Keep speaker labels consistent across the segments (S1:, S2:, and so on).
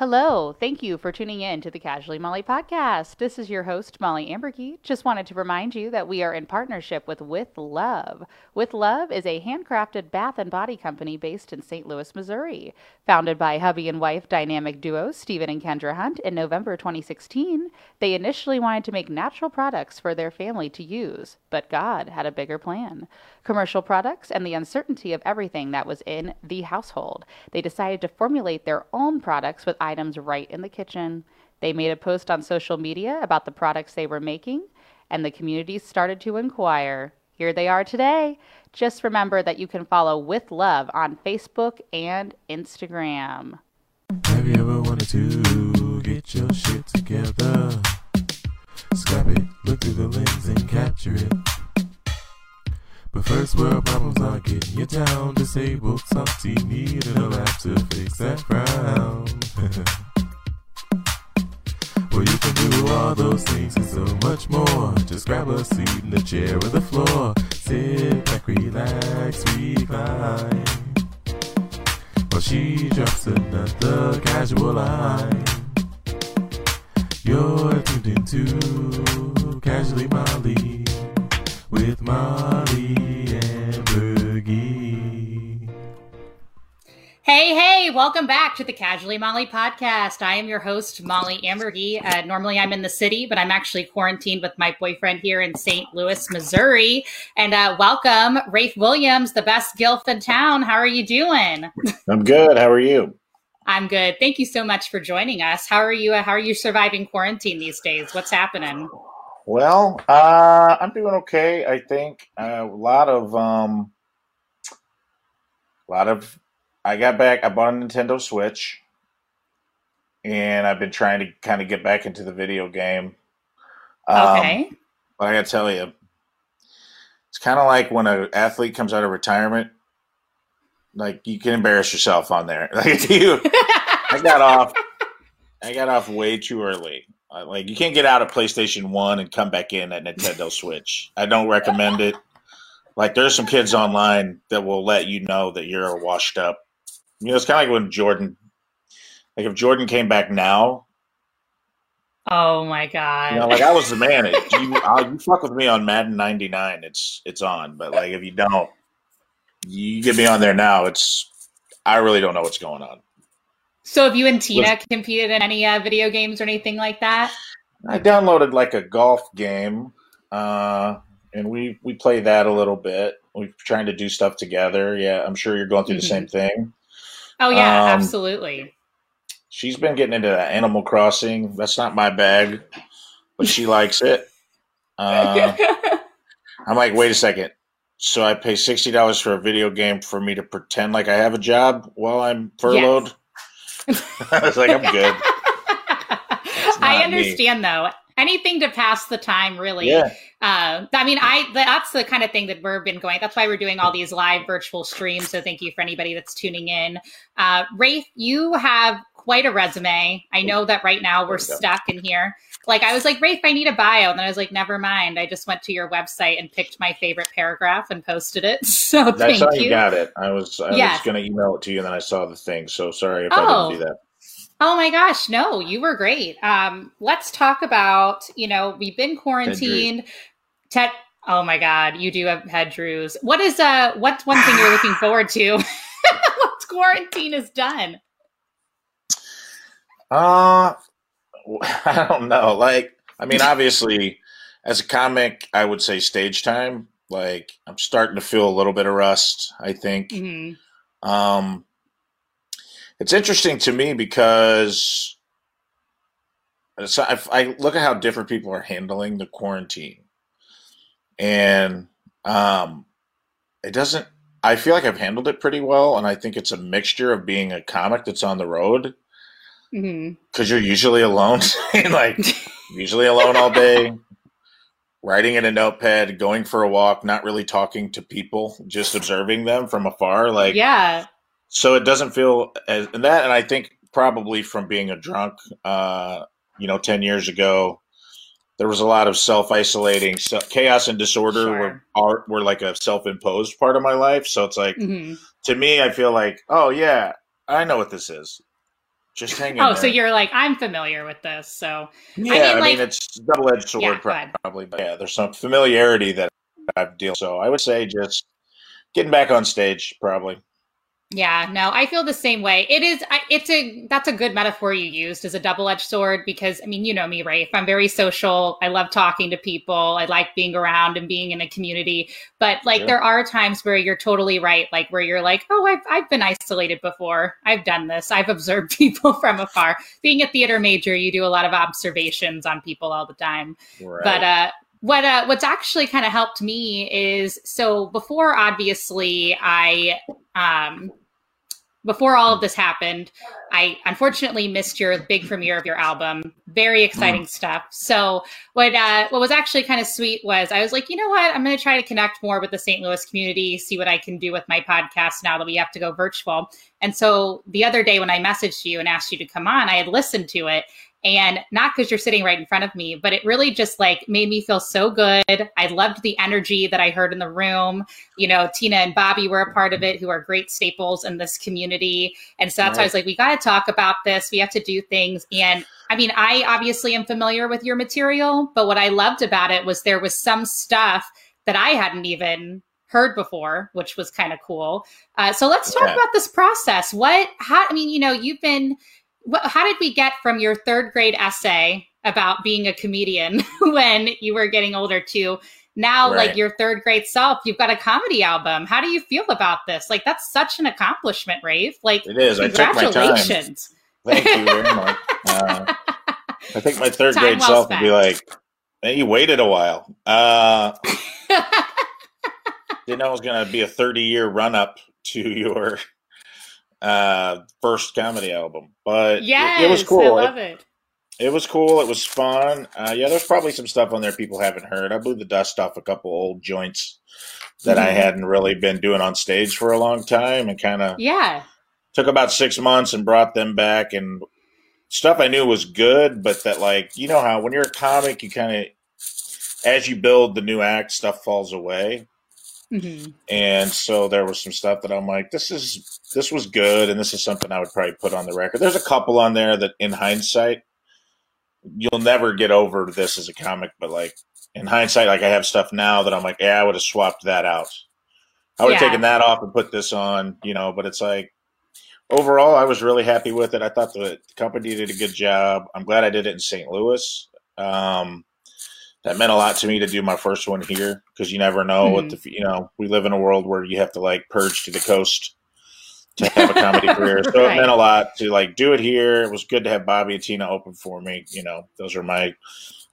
S1: Hello, thank you for tuning in to the Casually Molly podcast. This is your host, Molly Amberkey. Just wanted to remind you that we are in partnership with With Love. With Love is a handcrafted bath and body company based in St. Louis, Missouri. Founded by hubby and wife dynamic duo Stephen and Kendra Hunt in November 2016, they initially wanted to make natural products for their family to use, but God had a bigger plan commercial products and the uncertainty of everything that was in the household. They decided to formulate their own products with items right in the kitchen. They made a post on social media about the products they were making, and the community started to inquire. Here they are today. Just remember that you can follow With Love on Facebook and Instagram.
S2: Have you ever wanted to get your shit together? Scrap it, look through the lens and capture it. But first world problems are getting you down. Disabled, salty, needing a laugh to fix that frown. well, you can do all those things and so much more. Just grab a seat in the chair or the floor. Sit back, relax, recline. While she drops another casual line. You're tuned into Casually Molly with Molly and Bergie.
S1: Hey, hey, welcome back to the Casually Molly podcast. I am your host, Molly Ambergy. Uh, normally I'm in the city, but I'm actually quarantined with my boyfriend here in St. Louis, Missouri. And uh, welcome, Rafe Williams, the best gilf in town. How are you doing?
S3: I'm good. How are you?
S1: I'm good. Thank you so much for joining us. How are you? How are you surviving quarantine these days? What's happening?
S3: Well, uh, I'm doing okay. I think uh, a lot of um, a lot of. I got back. I bought a Nintendo Switch, and I've been trying to kind of get back into the video game. Um,
S1: Okay.
S3: But I gotta tell you, it's kind of like when an athlete comes out of retirement. Like you can embarrass yourself on there. Like you, I got off. I got off way too early. Uh, Like you can't get out of PlayStation One and come back in at Nintendo Switch. I don't recommend it. Like there's some kids online that will let you know that you're washed up. You know, it's kind of like when Jordan. Like if Jordan came back now,
S1: oh my God.
S3: you know, like I was the man. It, you, uh, you fuck with me on Madden '99, it's it's on. But like if you don't, you get me on there now. It's I really don't know what's going on.
S1: So have you and Tina competed in any uh, video games or anything like that?
S3: I downloaded like a golf game, uh, and we we play that a little bit. We're trying to do stuff together. Yeah, I'm sure you're going through the same thing.
S1: Oh yeah,
S3: Um,
S1: absolutely.
S3: She's been getting into Animal Crossing. That's not my bag, but she likes it. Uh, I'm like, wait a second. So I pay sixty dollars for a video game for me to pretend like I have a job while I'm furloughed. I was like, I'm good.
S1: I understand though. Anything to pass the time, really.
S3: Yeah,
S1: Uh, I mean, I that's the kind of thing that we've been going. That's why we're doing all these live virtual streams. So thank you for anybody that's tuning in. Uh, Rafe, you have quite a resume. I know that right now we're
S3: we
S1: stuck in here. Like I was like, Rafe, I need a bio, and then I was like, never mind. I just went to your website and picked my favorite paragraph and posted it. So
S3: that's
S1: thank
S3: how
S1: you.
S3: you got it. I was I
S1: Yes.
S3: was going to email it to you, and then I saw the thing. So sorry if I
S1: Oh.
S3: didn't do that.
S1: Oh my gosh, no, you were great. Um, let's talk about, you know, we've been quarantined. Ted, oh my God, you do have head drews. What is uh what's one thing you're looking forward to? Once quarantine is done.
S3: Uh, I don't know. Like, I mean, obviously, as a comic, I would say stage time. Like, I'm starting to feel a little bit of rust. I think.
S1: Mhm.
S3: Um, it's interesting to me because so I, I look at how different people are handling the quarantine, and um, it doesn't. I feel like I've handled it pretty well, and I think it's a mixture of being a comic that's on the road Because you're usually alone, like usually alone all day, writing in a notepad, going for a walk, not really talking to people, just observing them from afar. Like,
S1: yeah.
S3: so it doesn't feel as and that, and I think probably from being a drunk, uh, you know, ten years ago, there was a lot of self isolating, so, chaos and disorder
S1: Sure.
S3: were are, were like a self imposed part of my life. So it's like
S1: Mhm.
S3: to me, I feel like, oh yeah, I know what this is. Just hang in
S1: Oh,
S3: there.
S1: so you're like, I'm familiar with this. So
S3: Yeah,
S1: mean,
S3: I mean, it's double edged sword,
S1: Yeah, go
S3: pro-
S1: ahead.
S3: probably, but yeah, there's some familiarity that I've dealt. So I would say just getting back on stage, probably.
S1: Yeah, no, I feel the same way. It is, it's a, that's a good metaphor you used as a double edged sword because, I mean, you know me, Rafe. I'm very social. I love talking to people. I like being around and being in a community. But like,
S3: Sure.
S1: there are times where you're totally right. Like, where you're like, oh, I've, I've been isolated before. I've done this. I've observed people from afar. Being a theater major, you do a lot of observations on people all the time.
S3: Right.
S1: But uh, what uh, what's actually kind of helped me is so before obviously I um, before all of this happened, I unfortunately missed your big premiere of your album. Very exciting stuff. So what uh, what was actually kind of sweet was I was like, you know what, I'm going to try to connect more with the St. Louis community, see what I can do with my podcast now that we have to go virtual. And so the other day when I messaged you and asked you to come on, I had listened to it and not because you're sitting right in front of me but it really just like made me feel so good. I loved the energy that i heard in the room. You know tina and bobby were a part of it who are great staples in this community. And so that's why i was like we got to talk about this. We have to do things. And i mean i obviously am familiar with your material but what i loved about it was there was some stuff that i hadn't even heard before which was kind of cool. Uh, so let's talk
S3: Yeah.
S1: about this process. What how i mean you know you've been what, how did we get from your third grade essay about being a comedian when you were getting older to now
S3: Right.
S1: like your third grade self you've got a comedy album how do you feel about this like that's such an accomplishment Rafe. like
S3: it is. I took my time.
S1: congratulations
S3: Thank you very much. Uh, I think my third
S1: Time
S3: grade
S1: well
S3: self would be like, "Hey, you waited a while." Uh, didn't know it was going to be a 30 year run up to your uh, first comedy album, but it-
S1: yes
S3: it, was cool.
S1: i
S3: It-
S1: love it
S3: It was cool. It was fun. Uh, yeah, there's probably some stuff on there people haven't heard. I blew the dust off a couple old joints that I
S1: Mhm.
S3: hadn't really been doing on stage for a long time and kind of
S1: yeah
S3: took about six months and brought them back and stuff I knew was good, but that like, you know how when you're a comic, you kind of, as you build the new act, stuff falls away.
S1: Mhm.
S3: And so there was some stuff that I'm like, this is this was good, and this is something I would probably put on the record. There's a couple on there that, in hindsight, you'll never get over this as a comic, but like in hindsight, like I have stuff now that I'm like, yeah, I would have swapped that out. I would have
S1: Yeah.
S3: taken that off and put this on, you know. But it's like overall, I was really happy with it. I thought the, the company did a good job. I'm glad I did it in St. Louis. Um, that meant a lot to me to do my first one here because you never know what the you know we live in a world where you have to like purge to the coast to have a comedy career. So
S1: Right.
S3: it meant a lot to like do it here. It was good to have bobby and tina open for me you know. Those are my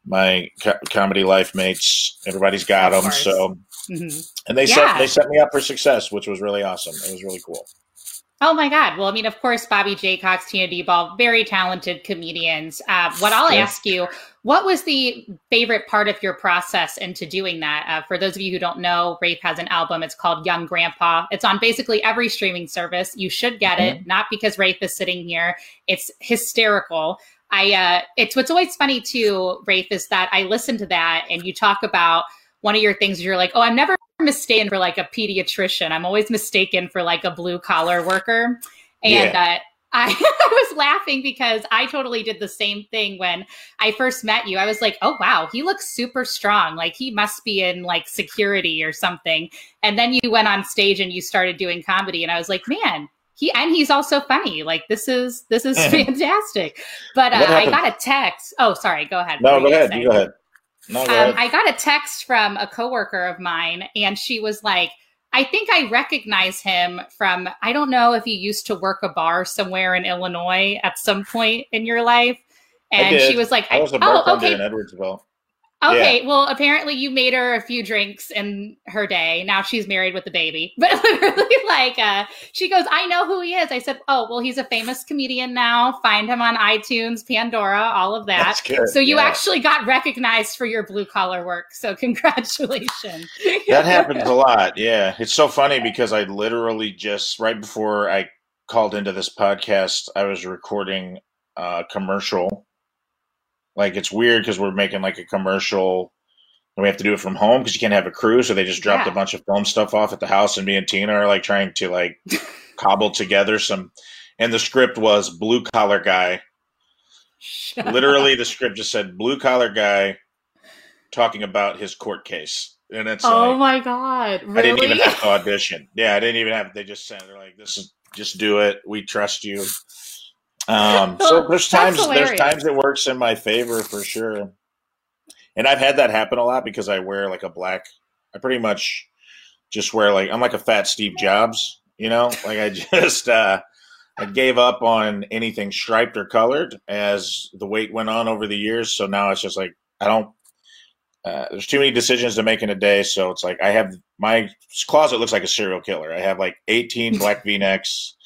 S3: my co- comedy life mates. Everybody's got them so
S1: Mhm.
S3: and they
S1: Yeah.
S3: set they set me up for success which was really awesome. It was really cool
S1: Oh my God. Well, I mean, of course, Bobby J. Cox, Tina Deball, very talented comedians. Uh, what I'll
S3: Yeah.
S1: ask you, what was the favorite part of your process into doing that? Uh, for those of you who don't know, Rafe has an album. It's called Young Grandpa. It's on basically every streaming service. You should get it, not because Rafe is sitting here. It's hysterical. I, uh, it's what's always funny too, Rafe, is that I listen to that and you talk about one of your things. You're like, oh, I'm never mistaken for like a pediatrician. I'm always mistaken for like a blue collar worker. And uh, I, I was laughing because I totally did the same thing when I first met you. I was like, oh, wow, he looks super strong. Like he must be in like security or something. And then you went on stage and you started doing comedy. And I was like, man, he and he's also funny. Like this is this is fantastic. But uh, I got a text. Oh, sorry. Go ahead.
S3: no go ahead you go ahead no
S1: Um, I got a text from a coworker of mine, and she was like, I think I recognize him from, I don't know if you used to work a bar somewhere in Illinois at some point in your life. And she was like,
S3: i was a
S1: oh,
S3: bartender
S1: okay.
S3: in edwardsville
S1: Okay, well, apparently you made her a few drinks in her day. Now she's married with a baby. But literally, like, uh, she goes, I know who he is. I said, Oh, well, he's a famous comedian now. Find him on iTunes, Pandora, all of that. So you
S3: yeah.
S1: actually got recognized for your blue collar work. So congratulations.
S3: that happens a lot yeah it's so funny because i literally just right before i called into this podcast i was recording a commercial like it's weird because we're making like a commercial and we have to do it from home because you can't have a crew so they just dropped
S1: Yeah.
S3: a bunch of film stuff off at the house and me and tina are like trying to like cobble together some and the script was blue collar guy.
S1: Shut
S3: Literally, the script just said blue collar guy talking about his court case, and it's
S1: Oh
S3: like
S1: my god! Really?
S3: I didn't even have to audition. Yeah, I didn't even have. They just sent. They're like, "This is just do it. We trust you." Um, so there's times there's times it works in my favor for sure, and I've had that happen a lot because I wear like a black. I pretty much just wear like I'm like a fat Steve Jobs, you know. Like I just uh, I gave up on anything striped or colored as the weight went on over the years. So now it's just like I don't. Uh, there's too many decisions to make in a day, so it's like I have my closet looks like a serial killer. I have like 18 black V-necks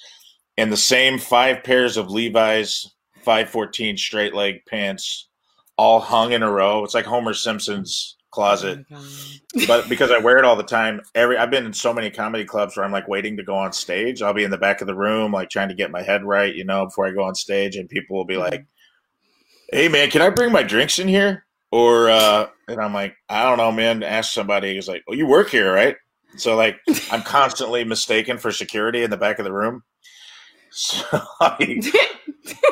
S3: and the same five pairs of Levi's 514 straight leg pants, all hung in a row. It's like Homer Simpson's closet,
S1: Oh
S3: but because I wear it all the time, every I've been in so many comedy clubs where I'm like waiting to go on stage. I'll be in the back of the room, like trying to get my head right, you know, before I go on stage, and people will be like, "Hey, man, can I bring my drinks in here?" Or uh, and I'm like, I don't know, man. Ask somebody. He's like, "Oh, you work here, right?" So like, I'm constantly mistaken for security in the back of the room. So I,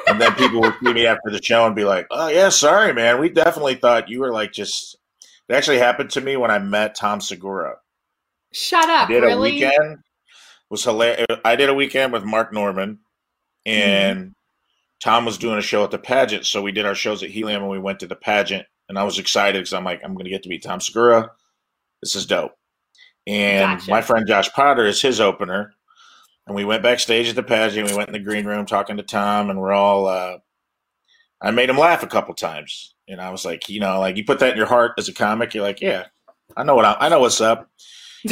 S3: and then people would see me after the show and be like, "Oh yeah, sorry, man. We definitely thought you were like just." It actually happened to me when I met Tom Segura.
S1: Shut
S3: I
S1: up!
S3: did
S1: really?
S3: a weekend. Was hilarious. I did a weekend with Mark Normand, and mm-hmm. Tom was doing a show at the pageant. So we did our shows at Helium, and we went to the pageant. And I was excited because I'm like, I'm going to get to meet Tom Segura. This is dope. And
S1: Gotcha.
S3: my friend Josh Potter is his opener. And we went backstage at the pageant. We went in the green room talking to Tom, and we're all. Uh, I made him laugh a couple times, and I was like, you know, like you put that in your heart as a comic. You're like, yeah, I know what I, I know what's up.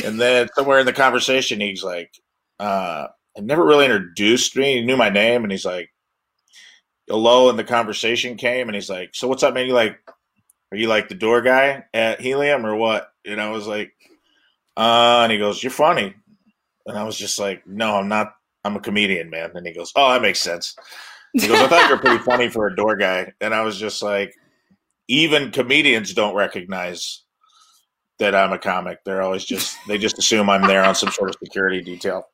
S3: And then somewhere in the conversation, he's like, uh, "I never really introduced me. He knew my name, and he's like, a lull in the conversation came, and he's like, so what's up, man? You like, are you like the door guy at Helium or what? And I was like, uh, and he goes, you're funny. And I was just like, no, I'm not. I'm a comedian, man. And he goes, oh, that makes sense. He goes, I thought you were pretty funny for a door guy. And I was just like, even comedians don't recognize that I'm a comic. They're always just, they just assume I'm there on some sort of security detail.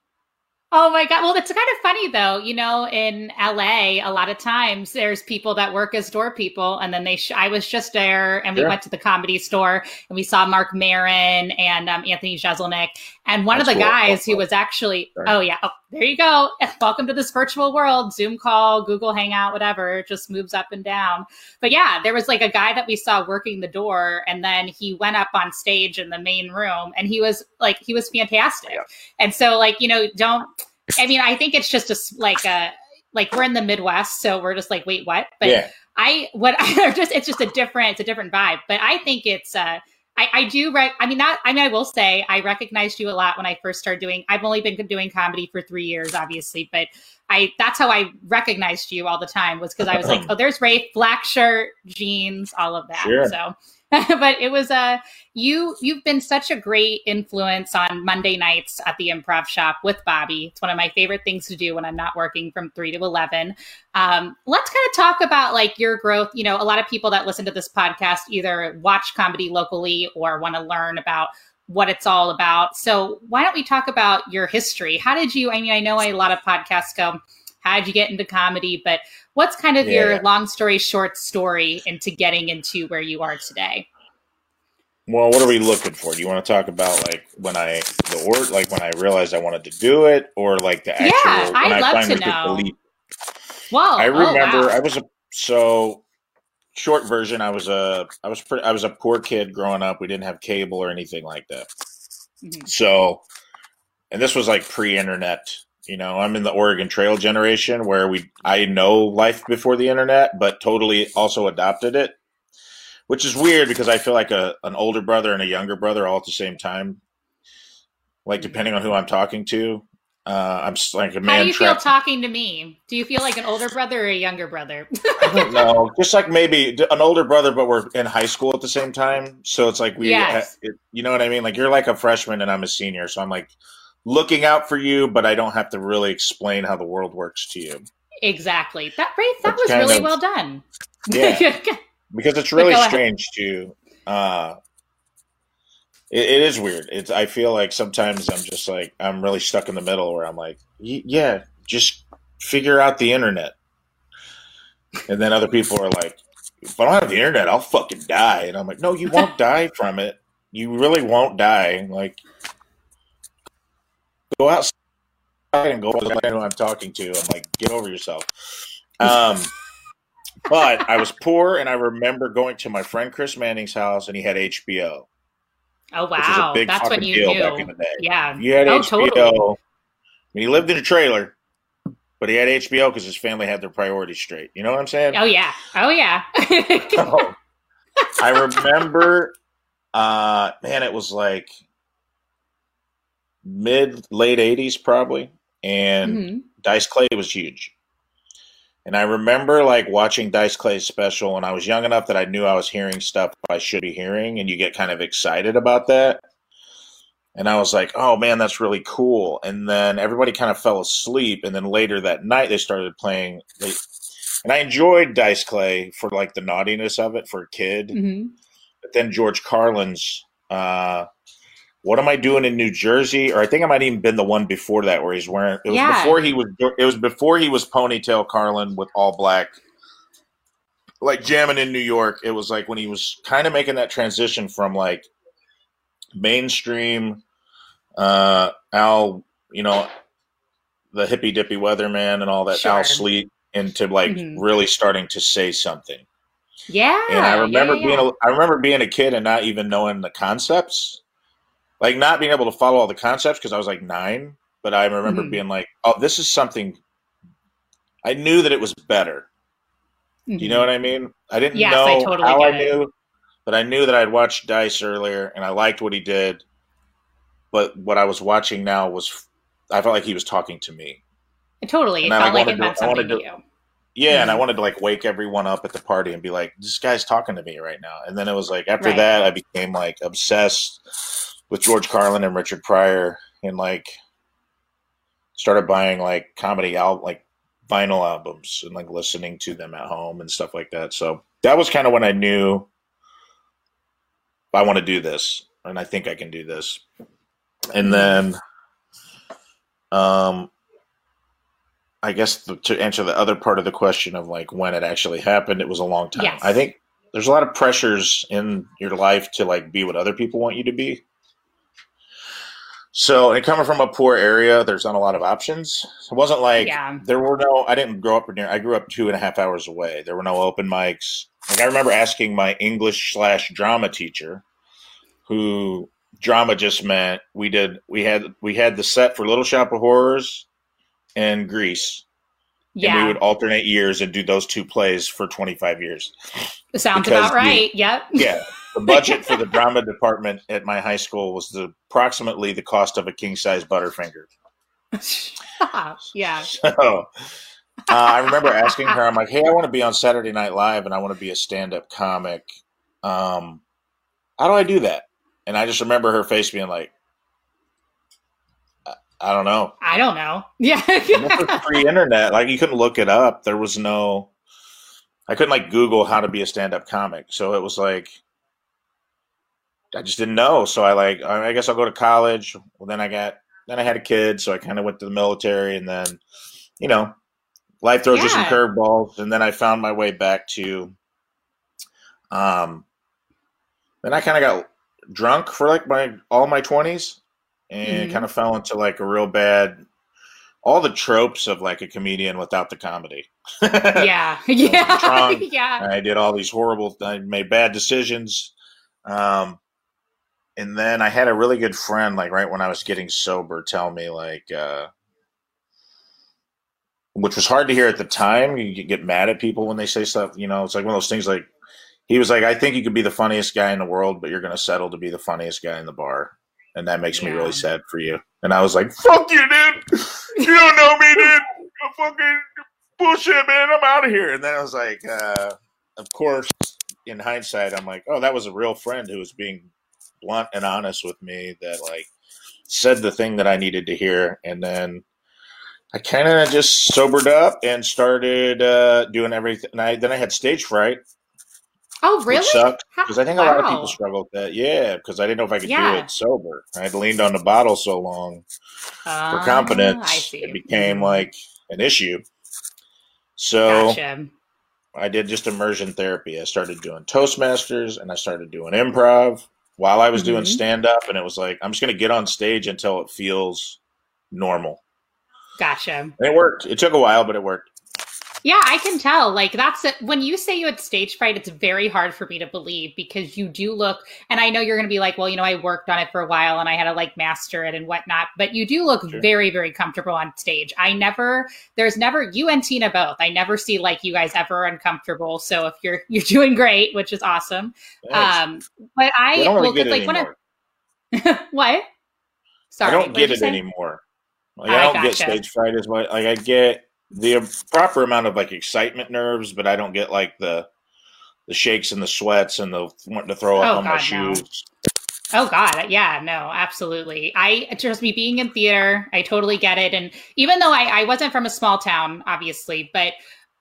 S1: Oh my god! Well, it's kind of funny though. You know, in LA, a lot of times there's people that work as door people, and then they. Sh- I was just there, and we
S3: Sure.
S1: went to the comedy store, and we saw Marc Maron and um, Anthony Jeselnik, and one of the
S3: cool.
S1: guys who was actually.
S3: Sorry.
S1: Oh yeah! Oh, there you go. Welcome to this virtual world. Zoom call, Google Hangout, whatever. It just moves up and down. But yeah, there was like a guy that we saw working the door, and then he went up on stage in the main room, and he was like, he was fantastic.
S3: Yeah.
S1: And so, like, you know, don't. I mean, I think it's just a like a like we're in the Midwest, so we're just like, wait, what? But
S3: yeah.
S1: I what I just it's just a different it's a different vibe. But I think it's uh I, I do I mean not I mean I will say I recognized you a lot when I first started doing I've only been doing comedy for three years, obviously, but I that's how I recognized you all the time was because I was like, oh, there's Rafe, black shirt, jeans, all of that.
S3: Sure.
S1: So but it was uh you you've been such a great influence on Monday nights at the improv shop with Bobby. It's one of my favorite things to do when I'm not working from three to eleven. Um, let's kind of talk about like your growth. You know, a lot of people that listen to this podcast either watch comedy locally or want to learn about what it's all about. So why don't we talk about your history? How did you? I mean, I know a lot of podcasts go, "How did you get into comedy?" But what's kind of
S3: Yeah.
S1: your long story short story into getting into where you are today?
S3: Well, what are we looking for? Do you want to talk about like when I the or like when I realized I wanted to do it, or like the
S1: Yeah,
S3: actual when
S1: I'd
S3: I
S1: love to
S3: finally the
S1: know.
S3: leap?
S1: Whoa!
S3: I
S1: oh,
S3: remember
S1: wow.
S3: I was a so short version. I was a I was pretty I was a poor kid growing up. We didn't have cable or anything like that.
S1: Mhm.
S3: So, and this was like pre-internet. You know, I'm in the Oregon Trail generation where we I know life before the internet, but totally also adopted it, which is weird because I feel like a an older brother and a younger brother all at the same time. Like depending on who I'm talking to, uh, I'm like a man.
S1: How do you feel talking to me? Do you feel like an older brother or a younger brother?
S3: I don't know. Just like maybe an older brother, but we're in high school at the same time. So it's like we,
S1: Yes.
S3: you know what I mean? Like you're like a freshman and I'm a senior. So I'm like looking out for you, but I don't have to really explain how the world works to you
S1: exactly. That that
S3: That's
S1: was really
S3: of-
S1: well done.
S3: Yeah. because it's really strange to, uh, it, it is weird. It's, I feel like sometimes I'm just like, I'm really stuck in the middle where I'm like, yeah, just figure out the internet. And then other people are like, if I don't have the internet, I'll fucking die. And I'm like, no, you won't die from it. You really won't die. Like, go outside and go. I know who I'm talking to. I'm like, get over yourself. Um, but I was poor, and I remember going to my friend Chris Manning's house, and he had HBO.
S1: Oh
S3: which was a
S1: wow, that's when
S3: fucking
S1: you
S3: deal
S1: knew.
S3: back in the day.
S1: Yeah.
S3: You had
S1: Oh,
S3: HBO.
S1: totally.
S3: I mean, he lived in a trailer, but he had HBO because his family had their priorities straight. You know what I'm saying?
S1: Oh yeah. Oh yeah.
S3: Oh. I remember, uh, man, it was like mid late '80s probably, and
S1: Mhm.
S3: Dice Clay was huge. And I remember like watching Dice Clay's special, and I was young enough that I knew I was hearing stuff I should be hearing, and you get kind of excited about that. And I was like, oh man, that's really cool. And then everybody kind of fell asleep. And then later that night, they started playing. They, and I enjoyed Dice Clay for like the naughtiness of it for a kid.
S1: Mhm.
S3: But then George Carlin's uh, "What Am I Doing in New Jersey?" or I think I might even been the one before that where he's wearing. It was
S1: Yeah.
S3: before he was. It was before he was ponytail Carlin with all black, like jamming in New York. It was like when he was kind of making that transition from like mainstream, uh, Al, you know, the hippy dippy weatherman and all that
S1: Sure.
S3: Al Sleet into like
S1: Mhm.
S3: really starting to say something.
S1: Yeah.
S3: And I remember
S1: yeah, yeah,
S3: being a, I remember being a kid and not even knowing the concepts, like not being able to follow all the concepts because I was like nine. But I remember
S1: Mhm.
S3: being like, "Oh, this is something." I knew that it was better.
S1: yeah.
S3: Do you know what I mean? I didn't
S1: Yes,
S3: know
S1: I totally
S3: how I
S1: it.
S3: knew, but I knew that I'd watched Dice earlier and I liked what he did. But what I was watching now was, I felt like he was talking to me.
S1: Totally. It
S3: And I
S1: felt like
S3: wanted
S1: it
S3: to-
S1: meant
S3: wanted
S1: something to
S3: to-
S1: you.
S3: Yeah, and I
S1: Mhm.
S3: wanted to like wake everyone up at the party and be like, "This guy's talking to me right now." And then it was like after
S1: Right.
S3: that, I became like obsessed with George Carlin and Richard Pryor, and like started buying like comedy al like vinyl albums and like listening to them at home and stuff like that. So that was kind of when I knew I want to do this, and I think I can do this. And then, um, I guess the, to answer the other part of the question of like when it actually happened, it was a long time.
S1: Yes.
S3: I think there's a lot of pressures in your life to like be what other people want you to be. So, and coming from a poor area, there's not a lot of options. It wasn't like
S1: Yeah.
S3: there were no. I didn't grow up near. I grew up two and a half hours away. There were no open mics. Like I remember asking my English slash drama teacher, who drama just meant we did. We had we had the set for Little Shop of Horrors and Grease, and we would alternate years and do those two plays for 25 years.
S1: Sounds
S3: because
S1: about
S3: the-
S1: right. Yep.
S3: Yeah. The budget for the drama department at my high school was the approximately the cost of a king size Butterfinger.
S1: yeah.
S3: So uh, I remember asking her, I'm like, hey, I want to be on Saturday Night Live and I want to be a stand up comic. Um, how do I do that? And I just remember her face being like, I, I don't know.
S1: I don't know. Yeah.
S3: And this was pre internet. Like, you couldn't look it up. There was no, I couldn't like Google how to be a stand up comic. So it was like, I just didn't know. So I like, I guess I'll go to college. Well, then I got, then I had a kid. So I kind of went to the military and then, you know, life throws you some curveballs. And then I found my way back to, um, then I kind of got drunk for like my, all my twenties and
S1: Mhm.
S3: kind of fell into like a real bad, all the tropes of like a comedian without the comedy.
S1: yeah. Yeah.
S3: drunk.
S1: yeah.
S3: I did all these horrible, I made bad decisions. Um, and then I had a really good friend, like right when I was getting sober, tell me like, uh, which was hard to hear at the time. You get mad at people when they say stuff, you know, it's like one of those things like, he was like, I think you could be the funniest guy in the world, but you're going to settle to be the funniest guy in the bar. And that makes me really sad for you. And I was like, fuck you, dude. You don't know me, dude. I'm fucking bullshit, man. I'm out of here. And then I was like, uh, of course, in hindsight, I'm like, oh, that was a real friend who was being blunt and honest with me that like said the thing that I needed to hear. And then I kind of just sobered up and started uh, doing everything. And I, then I had stage fright,
S1: Oh, really?
S3: because I think a lot of people struggle with that. Yeah, because I didn't know if I could do it sober. I had leaned on the bottle so long for
S1: Ah,
S3: confidence, it became
S1: Mhm.
S3: like an issue. So
S1: Gotcha.
S3: I did just immersion therapy. I started doing Toastmasters and I started doing improv while I was doing
S1: Mhm.
S3: stand up. And it was like, I'm just going to get on stage until it feels normal.
S1: Gotcha.
S3: And it worked. It took a while, but it worked.
S1: Yeah, I can tell. Like that's it. When you say you had stage fright, it's very hard for me to believe because you do look, and I know you're going to be like, well, you know, I worked on it for a while and I had to like master it and whatnot, but you do look
S3: Sure.
S1: very, very comfortable on stage. I never, there's never you and Tina both. I never see like you guys ever uncomfortable. So if you're you're doing great, which is awesome. Um, but I
S3: I don't really
S1: well,
S3: get it
S1: like when. I what? Sorry,
S3: I don't get it anymore. Like
S1: I
S3: I don't get stage fright as much. Like I get the proper amount of like excitement nerves, but I don't get like the the shakes and the sweats and the wanting to throw up
S1: Oh,
S3: on my
S1: God, no.
S3: shoes.
S1: Oh God, yeah, no, absolutely. I trust me being in theater, I totally get it. And even though I, I wasn't from a small town, obviously, but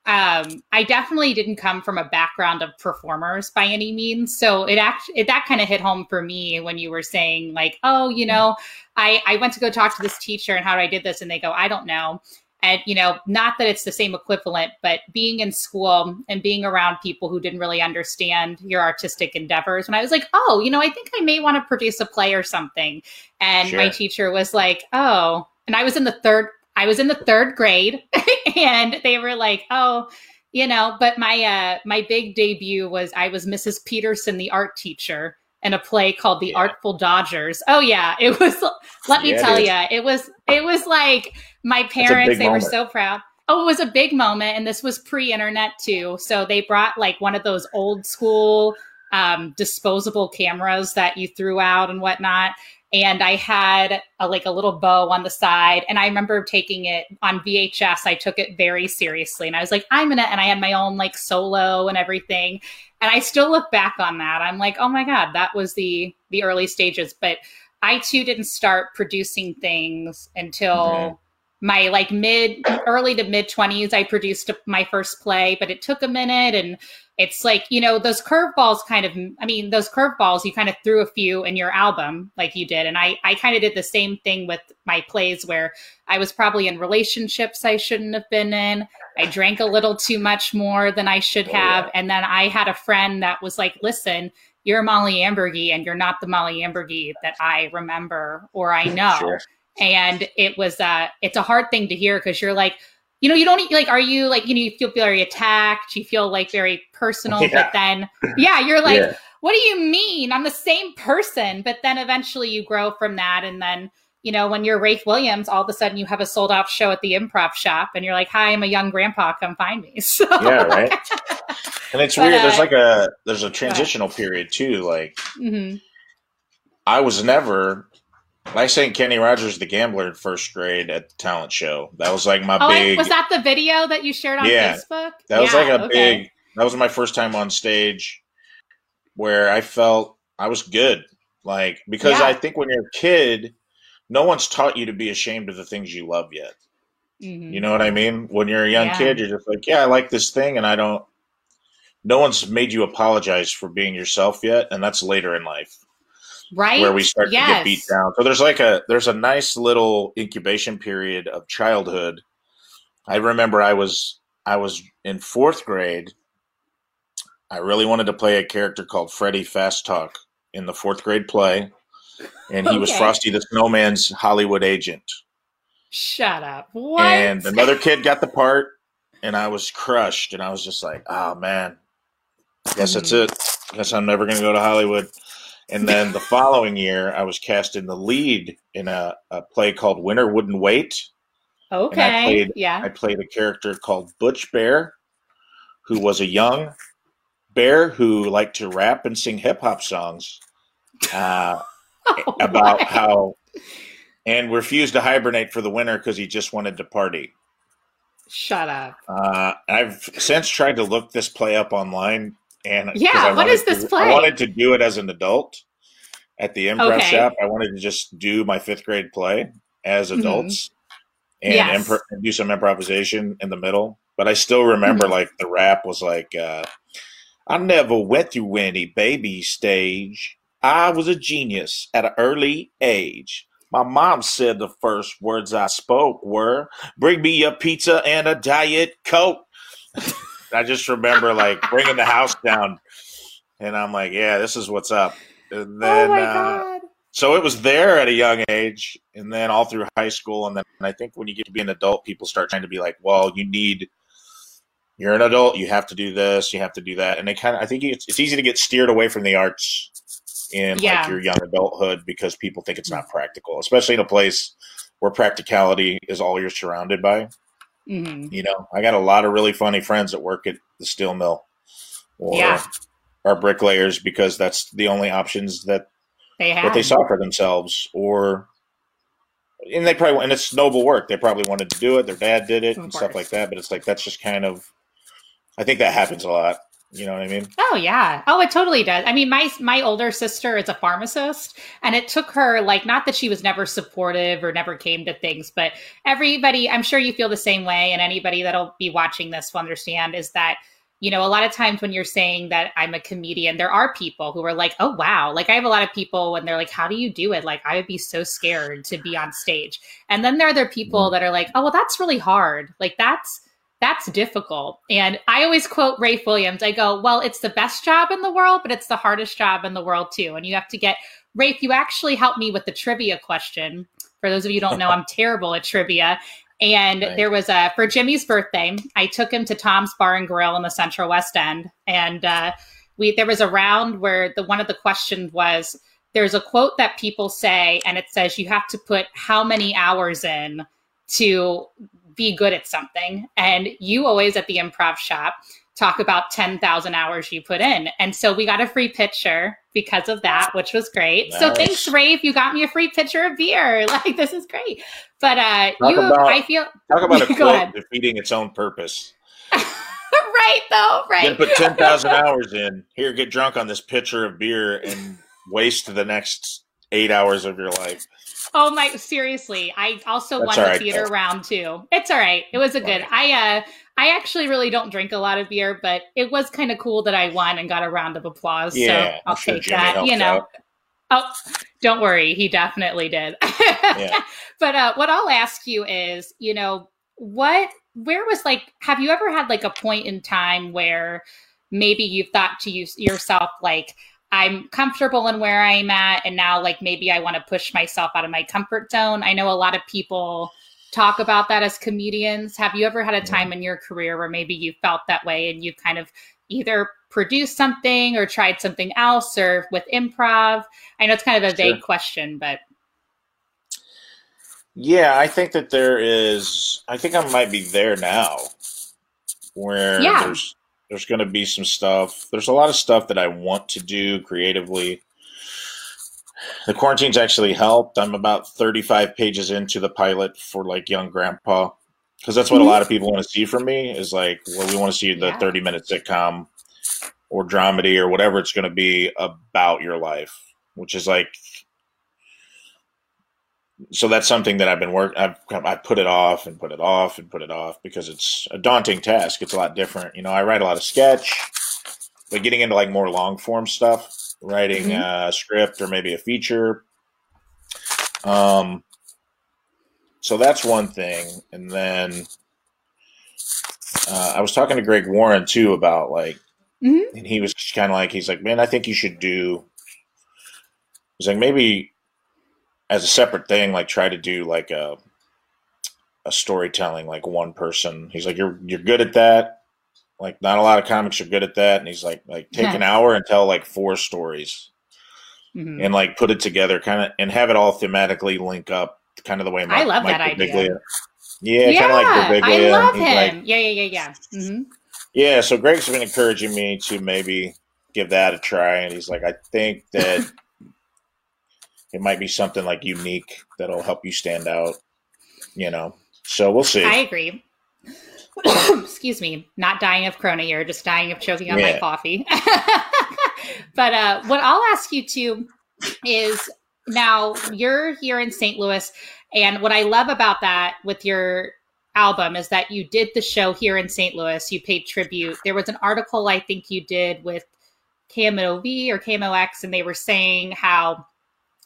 S1: um, I definitely didn't come from a background of performers by any means. So it actually it, that kind of hit home for me when you were saying like, oh, you know, I I went to go talk to this teacher and how I did this, and they go, I don't know. And you know, not that it's the same equivalent, but being in school and being around people who didn't really understand your artistic endeavors, when I was like, oh, you know, I think I may want to produce a play or something, and my teacher was like, oh, and I was in the third, I was in the third grade, and they were like, oh, you know, but my uh my big debut was I was Mrs. Peterson, the art teacher, in a play called The
S3: Yeah.
S1: Artful Dodgers. Oh yeah, it was. Let me
S3: Yeah,
S1: tell you, it was. It was like my parents. They were so proud. Oh, it was a big moment, and this was pre-internet too. So they brought like one of those old school um, disposable cameras that you threw out and whatnot. And I had a, like a little bow on the side, and I remember taking it on VHS. I took it very seriously, and I was like, "I'm gonna," and I had my own like solo and everything. And I still look back on that. I'm like, "Oh my god, that was the the early stages." But I too didn't start producing things until
S3: Mhm.
S1: my like mid early to mid 20s i produced my first play but it took a minute and it's like you know those curveballs kind of i mean those curveballs you kind of threw a few in your album like you did and i i kind of did the same thing with my plays where i was probably in relationships i shouldn't have been in i drank a little too much more than i should
S3: Oh,
S1: have
S3: yeah.
S1: and then i had a friend that was like listen you're molly ambergy and you're not the molly ambergy that i remember or i know
S3: Sure.
S1: and it was uh it's a hard thing to hear because you're like you know you don't like are you like you know you feel very attacked you feel like very personal
S3: Yeah.
S1: but then yeah you're like
S3: Yeah.
S1: what do you mean i'm the same person but then eventually you grow from that and then you know when you're rafe williams all of a sudden you have a sold out show at the improv shop and you're like hi i'm a young grandpa come find me so
S3: Yeah, right. And it's
S1: But,
S3: weird. There's
S1: uh,
S3: like a there's a transitional period too. Like
S1: Mhm.
S3: I was never. I sang Kenny Rogers the Gambler in first grade at the talent show. That was like my
S1: oh
S3: big.
S1: was that the video that you shared on
S3: Yeah.
S1: facebook
S3: That was
S1: Yeah,
S3: like a
S1: okay.
S3: big. That was my first time on stage, where I felt I was good. Like because
S1: Yeah.
S3: I think when you're a kid, no one's taught you to be ashamed of the things you love yet.
S1: Mhm.
S3: You know what I mean? When you're a young
S1: Yeah.
S3: kid, you're just like, yeah, I like this thing, and I don't. No one's made you apologize for being yourself yet, and that's later in life
S1: right
S3: where we start to get beat down. So there's like a there's a nice little incubation period of childhood. I remember I was I was in fourth grade. I really wanted to play a character called Freddie Fast Talk in the fourth grade play, and he was Frosty the Snowman's Hollywood agent.
S1: Shut up. What?
S3: And another kid got the part, and I was crushed. And I was just like, oh man, guess that's it. Guess I'm never going to go to Hollywood. And then the following year, I was cast in the lead in a, a play called Winter Wouldn't Wait.
S1: okay.
S3: played-
S1: yeah.
S3: I played a character called Butch Bear, who was a young bear who liked to rap and sing hip hop songs uh, about
S1: What?
S3: how, and refused to hibernate for the winter because he just wanted to party.
S1: Shut up.
S3: Uh, I've since tried to look this play up online, and
S1: Yeah,
S3: I
S1: what
S3: wanted
S1: this
S3: to-
S1: play?
S3: I wanted to do it as an adult at the improv
S1: Okay.
S3: shop. I wanted to just do my fifth grade play as
S1: Mhm.
S3: adults and
S1: Yes.
S3: impro- and do some improvisation in the middle. But I still remember,
S1: Mm-hmm.
S3: like the rap was like, uh, "I never went through any baby stage. I was a genius at an early age." My mom said the first words I spoke were, "Bring me a pizza and a diet coke." I just remember like bringing the house down, and I'm like, yeah, this is what's up. And then,
S1: oh my
S3: uh,
S1: god.
S3: so it was there at a young age, and then all through high school, and then I think when you get to be an adult, people start trying to be like, well, you need. You're an adult. You have to do this. You have to do that, and they kind of. I think it's, it's easy to get steered away from the arts in
S1: Yeah.
S3: like your young adulthood because people think it's not practical, especially in a place where practicality is all you're surrounded by.
S1: hmm
S3: You know, I got a lot of really funny friends that work at the steel mill or
S1: Yeah.
S3: are bricklayers because that's the only options that
S1: They have.
S3: that they saw for themselves or and they probably and it's noble work. They probably wanted to do it. Their dad did it
S1: Of
S3: and stuff like that. But it's like that's just kind of I think that happens a lot. You know what I mean?
S1: Oh yeah. Oh, it totally does. I mean, my my older sister is a pharmacist, and it took her like not that she was never supportive or never came to things, but everybody, I'm sure you feel the same way, and anybody that'll be watching this will understand is that you know a lot of times when you're saying that I'm a comedian, there are people who are like, oh wow, like I have a lot of people when they're like, how do you do it? Like I would be so scared to be on stage, and then there are other people mm-hmm. that are like, oh well, that's really hard. Like that's that's difficult. And I always quote Rafe Williams. I go, well, it's the best job in the world, but it's the hardest job in the world too. And you have to get Rafe, you actually helped me with the trivia question. For those of you who don't know, I'm terrible at trivia. And
S3: Right.
S1: there was a for Jimmy's birthday, I took him to Tom's Bar and Grill in the Central West End. And uh, we there was a round where the one of the questions was there's a quote that people say, and it says you have to put how many hours in to be good at something. And you always at the improv shop talk about 10,000 hours you put in. And so we got a free pitcher because of that, which was great. So thanks, Rafe. You got me a free pitcher of beer. Like, this is great. But uh,
S3: Talk
S1: you,
S3: about-
S1: I feel,
S3: Talk about a quote defeating its own purpose.
S1: right though, right.
S3: Then put ten thousand hours in. Here, get drunk on this pitcher of beer and waste the next eight hours of your life.
S1: Oh my! Seriously, I also
S3: That's
S1: won the
S3: right,
S1: theater
S3: though.
S1: round too. It's all right. It was a good. I uh, I actually really don't drink a lot of beer, but it was kind of cool that I won and got a round of applause.
S3: Yeah,
S1: so I'll
S3: sure
S1: take
S3: Jimmy
S1: that. You know.
S3: out.
S1: Oh, don't worry, he definitely did. But uh, what I'll ask you is, you know, what, where was like, have you ever had like a point in time where maybe you've thought to you, yourself, like, I'm comfortable in where I'm at, and now like maybe I want to push myself out of my comfort zone? I know a lot of people talk about that as comedians. Have you ever had a time in your career where maybe you felt that way and you kind of either produced something or tried something else or with improv? I know it's kind of a vague
S3: Sure.
S1: question, but
S3: Yeah, I think that there is. I think I might be there now, where
S1: Yeah.
S3: there's there's going to be some stuff. There's a lot of stuff that I want to do creatively. The quarantine's actually helped. I'm about 35 pages into the pilot for like Young Grandpa, because that's what a
S1: Mhm.
S3: lot of people want to see from me. Is like, well, we want to see the
S1: Yeah.
S3: 30 minute sitcom or dramedy or whatever it's going to be about your life, which is like so that's something that I've been work. I've I put it off and put it off and put it off because it's a daunting task. It's a lot different. You know, I write a lot of sketch, but getting into like more long form stuff, writing
S1: Mhm.
S3: a script or maybe a feature. Um, so that's one thing, and then uh, I was talking to Greg Warren too about like,
S1: Mhm.
S3: and he was kind of like, he's like, man, I think you should do. He's like, maybe as a separate thing, like try to do like a a storytelling, like one person. He's like, you're you're good at that. Like, not a lot of comics are good at that. And he's like, like take an hour and tell like four stories
S1: Mhm.
S3: and like put it together, kind of, and have it all thematically link up, kind of the way
S1: I love that
S3: Mike
S1: idea.
S3: Birbiglia- Yeah, kind of like
S1: I
S3: Birbiglia.
S1: love
S3: He's
S1: him.
S3: like,
S1: yeah, yeah, yeah, yeah. hmm
S3: yeah, so Greg's been encouraging me to maybe give that a try, and he's like, I think that it might be something like unique that'll help you stand out, you know. So we'll see.
S1: I agree. Excuse me, not dying of Corona here, just dying of choking on my coffee. but uh, what I'll ask you too is now you're here in St. Louis, and what I love about that with your album is that you did the show here in St. Louis. You paid tribute. There was an article I think you did with KMOV or KMOX, and they were saying how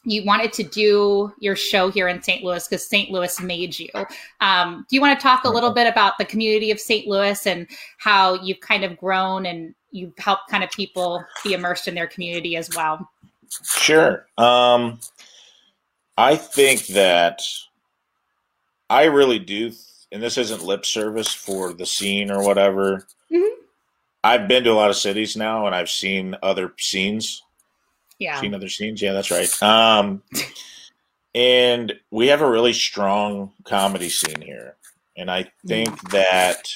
S1: you wanted to do your show here in St. Louis because St. Louis made you. Um, do you want to talk a little bit about the community of St. Louis and how you've kind of grown and you've helped kind of people be immersed in their community as well?
S3: Sure. Um, I think that I really do, and this isn't lip service for the scene or whatever.
S1: Mm-hmm.
S3: I've been to a lot of cities now, and I've seen other scenes
S1: Yeah.
S3: Seen other scenes? Yeah, that's right. Um, and we have a really strong comedy scene here, and I think that,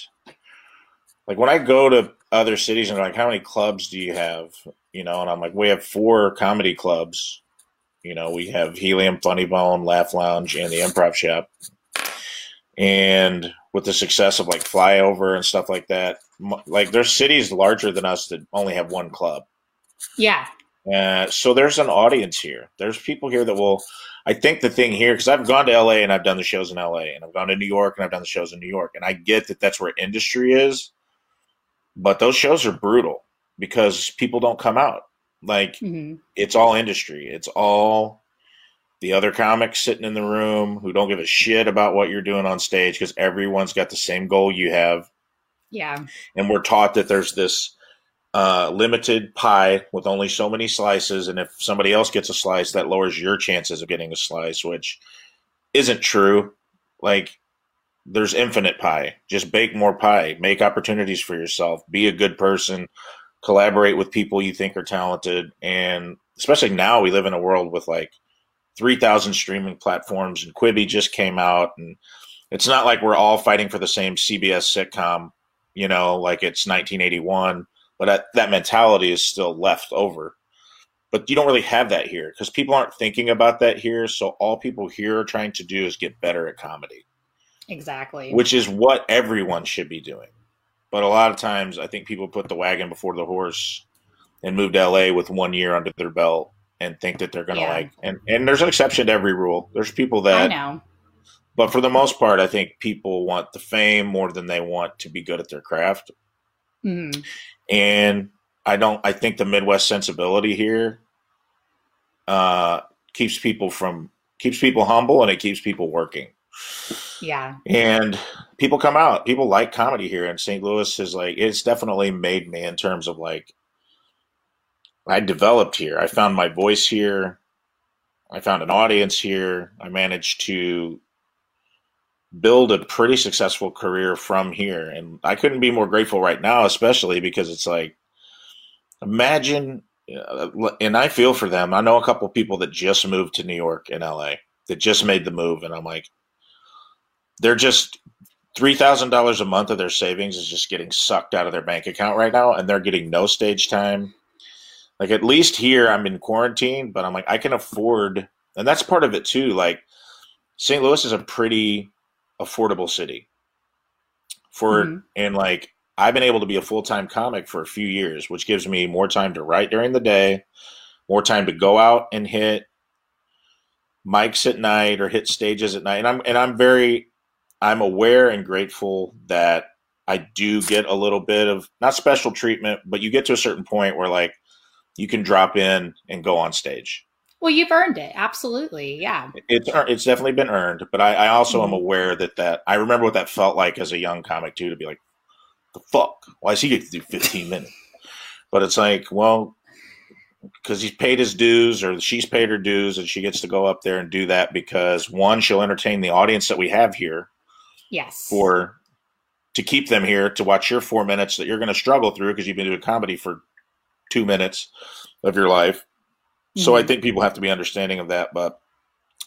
S3: like, when I go to other cities and like, "How many clubs do you have?" You know, and I'm like, "We have four comedy clubs." You know, we have Helium, Funny Bone, Laugh Lounge, and the Improv Shop. And with the success of like Flyover and stuff like that, like there's cities larger than us that only have one club.
S1: Yeah.
S3: Uh, so there's an audience here. There's people here that will. I think the thing here, because I've gone to LA and I've done the shows in LA, and I've gone to New York and I've done the shows in New York, and I get that that's where industry is, but those shows are brutal because people don't come out. Like
S1: hmm
S3: it's all industry. It's all the other comics sitting in the room who don't give a shit about what you're doing on stage because everyone's got the same goal you have
S1: Yeah.
S3: and we're taught that there's this uh, limited pie with only so many slices, and if somebody else gets a slice, that lowers your chances of getting a slice, which isn't true. Like, there's infinite pie. Just bake more pie, make opportunities for yourself, be a good person, collaborate with people you think are talented, and especially now we live in a world with like 3,000 streaming platforms, and Quibi just came out, and it's not like we're all fighting for the same CBS sitcom you know, like it's 1981, but that, that mentality is still left over. But you don't really have that here because people aren't thinking about that here. So all people here are trying to do is get better at comedy,
S1: Exactly.
S3: which is what everyone should be doing. But a lot of times, I think people put the wagon before the horse and move to LA with one year under their belt and think that they're going to
S1: Yeah.
S3: like. And and there's an exception to every rule. There's people
S1: I
S3: that
S1: know.
S3: but for the most part, I think people want the fame more than they want to be good at their craft.
S1: hmm
S3: And I don't. I think the Midwest sensibility here uh, keeps people from keeps people humble and it keeps people working.
S1: Yeah.
S3: And people come out. People like comedy here, and St. Louis is like it's definitely made me in terms of like I developed here. I found my voice here. I found an audience here. I managed to build a pretty successful career from here. And I couldn't be more grateful right now, especially because it's like, imagine, uh, and I feel for them. I know a couple of people that just moved to New York and LA that just made the move. And I'm like, they're just $3,000 a month of their savings is just getting sucked out of their bank account right now. And they're getting no stage time. Like, at least here, I'm in quarantine, but I'm like, I can afford, and that's part of it too. Like, St. Louis is a pretty affordable city for
S1: Mhm.
S3: and like I've been able to be a full time comic for a few years, which gives me more time to write during the day, more time to go out and hit mics at night or hit stages at night. And I'm and I'm very I'm aware and grateful that I do get a little bit of not special treatment, but you get to a certain point where like you can drop in and go on stage
S1: Well, you've earned it. Absolutely. Yeah.
S3: it's it's definitely been earned, but I, I also am
S1: Mhm.
S3: aware that that I remember what that felt like as a young comic too to be like, the fuck, why does he get to do fifteen minutes? But it's like, well, because he's paid his dues or she's paid her dues, and she gets to go up there and do that because one, she'll entertain the audience that we have here
S1: Yes.
S3: for to keep them here to watch your four minutes that you're going to struggle through because you've been doing comedy for two minutes of your life. So I
S1: Mhm.
S3: think people have to be understanding of that. But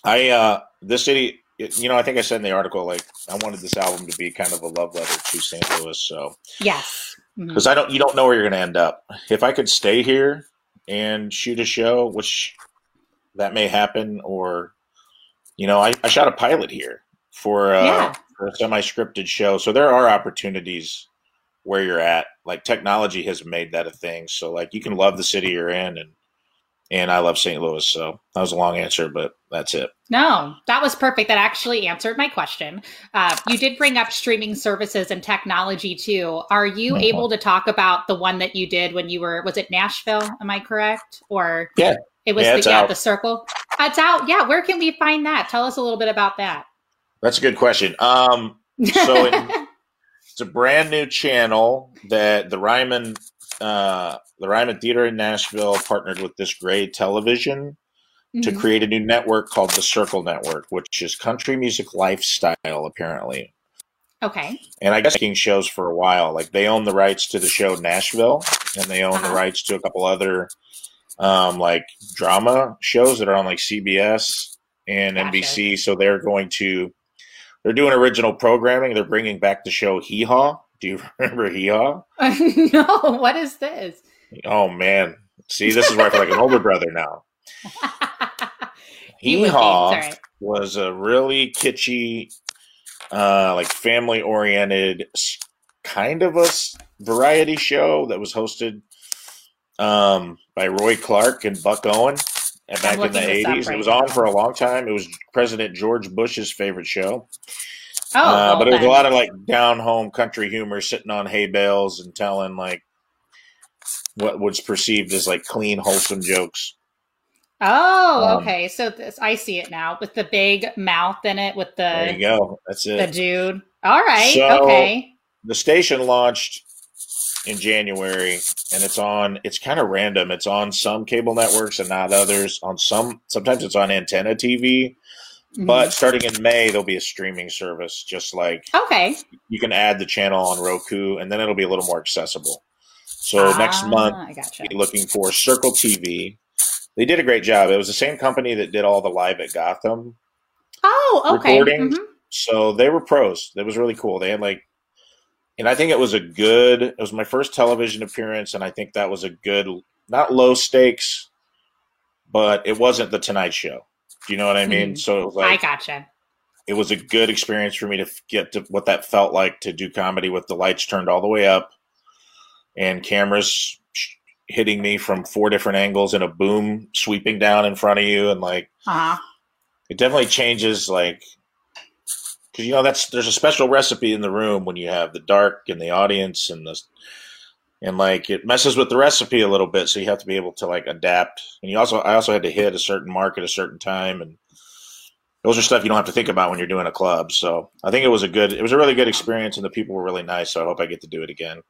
S3: I, uh, this city, it- you know, I think I said in the article, like I wanted this album to be kind of a love letter to St. Louis. So
S1: Yes.
S3: Because I don't, you don't know where you're going to end up. If I could stay here and shoot a show, which that may happen, or you know, I, I shot a pilot here for, uh,
S1: Yeah.
S3: for a semi-scripted show. So there are opportunities where you're at. Like technology has made that a thing. So like you can love the city you're in, and and I love St. Louis. So that was a long answer, but that's it.
S1: No, that was perfect. That actually answered my question. Uh, you did bring up streaming services and technology too. Are you
S3: Mhm.
S1: able to talk about the one that you did when you were, was it Nashville? Am I correct? Or
S3: Yeah.
S1: it was
S3: Yeah,
S1: the, yeah, the circle. It's out. Yeah. Where can we find that? Tell us a little bit about that.
S3: That's a good question. Um, so it, it's a brand new channel that the Ryman, uh, the Ryman Theater in Nashville partnered with this Gray Television to
S1: Mhm.
S3: create a new network called the Circle Network, which is country music lifestyle, apparently.
S1: Okay.
S3: And I guess making shows for a while. Like they own the rights to the show Nashville, and they own the
S1: Uh-huh.
S3: rights to a couple other um, like drama shows that are on like CBS and
S1: Gotcha.
S3: NBC. So they're going to they're doing original programming. They're bringing back the show Hee Haw. Do you remember Hee Haw?
S1: no. What is this?
S3: Oh man, see, this is where I feel like an older brother now.
S1: Hee-Haw
S3: was a really kitschy, uh, like family oriented, kind of a variety show that was hosted um, by Roy Clark and Buck Owen back in the
S1: looking this up
S3: 80s.
S1: right
S3: it was on for a long time. It was President George Bush's favorite show.
S1: Oh,
S3: uh, but it was a lot of like down home country humor, sitting on hay bales and telling like what was perceived as like clean, wholesome jokes.
S1: Oh,
S3: um,
S1: okay. So this, I see it now with the big mouth in it with the
S3: There you go. That's it.
S1: the dude. All right.
S3: So-
S1: okay.
S3: the station launched in January and it's on it's kind of random. It's on some cable networks and not others. On some sometimes it's on antenna TV,
S1: Mhm.
S3: but starting in May there'll be a streaming service just like
S1: okay.
S3: you can add the channel on Roku and then it'll be a little more accessible. So next
S1: Ah,
S3: month
S1: I gotcha.
S3: be looking for Circle TV. They did a great job. It was the same company that did all the live at Gotham
S1: Oh, okay.
S3: recording.
S1: Mhm.
S3: So they were pros. That was really cool. They had like, and I think it was a good. It was my first television appearance, and I think that was a good, not low stakes, but it wasn't the Tonight Show. Do you know what I mean?
S1: Mhm.
S3: So it was like, I
S1: gotcha.
S3: it was a good experience for me to get to what that felt like to do comedy with the lights turned all the way up and cameras hitting me from four different angles and a boom sweeping down in front of you and like
S1: Uh-huh.
S3: it definitely changes like because you know that's there's a special recipe in the room when you have the dark and the audience and the and like it messes with the recipe a little bit so you have to be able to like adapt. And you also i also had to hit a certain mark at a certain time and those are stuff you don't have to think about when you're doing a club. So i think it was a good it was a really good experience and the people were really nice so i hope i get to do it again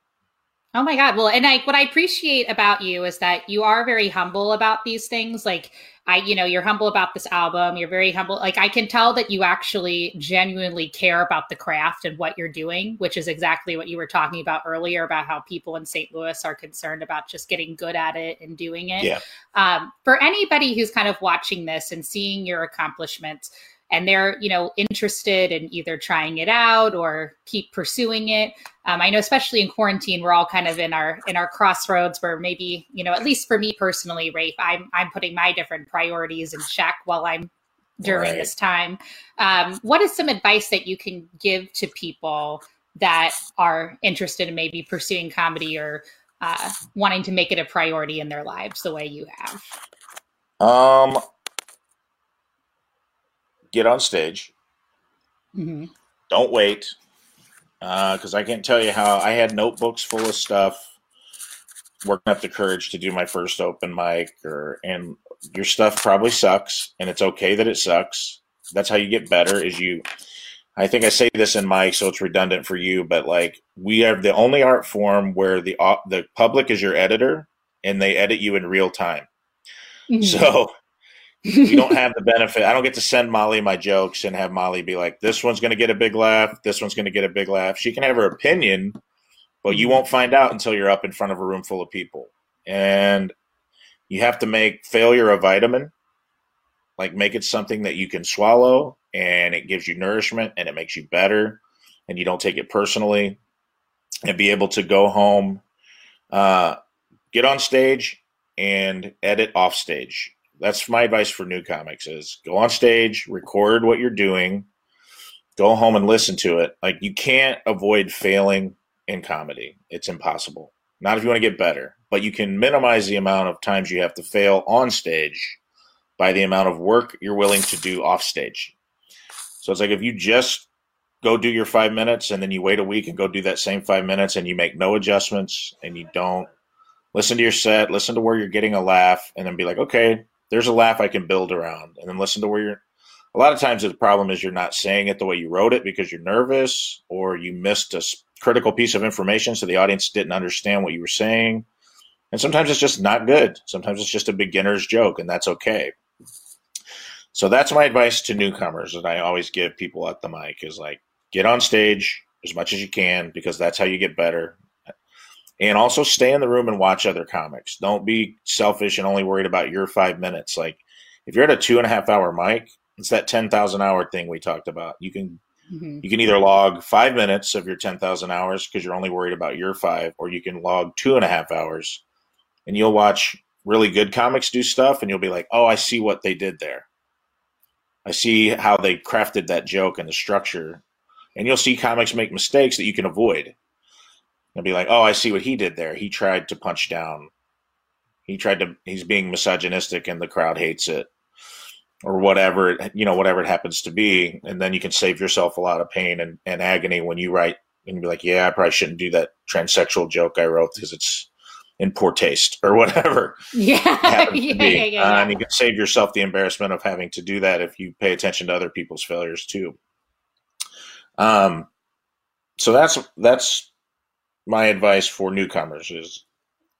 S1: Oh my God. Well, and I, what I appreciate about you is that you are very humble about these things. Like, I, you know, you're humble about this album. You're very humble. Like, I can tell that you actually genuinely care about the craft and what you're doing, which is exactly what you were talking about earlier about how people in St. Louis are concerned about just getting good at it and doing it.
S3: Yeah.
S1: Um, for anybody who's kind of watching this and seeing your accomplishments, and they're you know interested in either trying it out or keep pursuing it. Um, i know especially in quarantine we're all kind of in our in our crossroads where maybe you know at least for me personally rafe i'm i'm putting my different priorities in check while i'm during
S3: Right.
S1: this time. Um, what is some advice that you can give to people that are interested in maybe pursuing comedy or uh, wanting to make it a priority in their lives the way you have?
S3: Um get on stage
S1: mm-hmm.
S3: don't wait uh, because I can't tell you how I had notebooks full of stuff, working up the courage to do my first open mic, or and your stuff probably sucks, and it's okay that it sucks. That's how you get better. Is you, I think I say this in mic, so it's redundant for you, but like we are the only art form where the au- the public is your editor, and they edit you in real time. Mm-hmm. So we don't have the benefit. I don't get to send Molly my jokes and have Molly be like, "This one's going to get a big laugh. This one's going to get a big laugh." She can have her opinion, but you won't find out until you're up in front of a room full of people. And you have to make failure a vitamin. Like make it something that you can swallow, and it gives you nourishment, and it makes you better, and you don't take it personally, and be able to go home, uh, get on stage, and edit off stage that's my advice for new comics is go on stage record what you're doing go home and listen to it. Like you can't avoid failing in comedy. It's impossible. Not if you want to get better but you can minimize the amount of times you have to fail on stage by the amount of work you're willing to do off stage. So it's like if you just go do your five minutes and then you wait a week and go do that same five minutes and you make no adjustments and you don't listen to your set listen to where you're getting a laugh and then be like okay there's a laugh I can build around, and then listen to where you're. A lot of times the problem is you're not saying it the way you wrote it because you're nervous or you missed a critical piece of information, so the audience didn't understand what you were saying. And sometimes it's just not good. Sometimes it's just a beginner's joke, and that's okay. So that's my advice to newcomers that I always give people at the mic is like get on stage as much as you can because that's how you get better. And also stay in the room and watch other comics. Don't be selfish and only worried about your five minutes. Like if you're at a two and a half hour mic, it's that ten thousand hour thing we talked about. You can mm-hmm. you can either log five minutes of your ten thousand hours because you're only worried about your five, or you can log two and a half hours, and you'll watch really good comics do stuff, and you'll be like, oh, I see what they did there. I see how they crafted that joke and the structure, and you'll see comics make mistakes that you can avoid. And be like, oh, I see what he did there. He tried to punch down. He tried to. He's being misogynistic, and the crowd hates it or whatever you know whatever it happens to be and then you can save yourself a lot of pain and, and agony when you write and be like yeah i probably shouldn't do that transsexual joke i wrote because it's in poor taste or whatever
S1: yeah yeah, yeah, yeah, yeah,
S3: uh, and you can save yourself the embarrassment of having to do that if you pay attention to other people's failures too um so that's that's my advice for newcomers is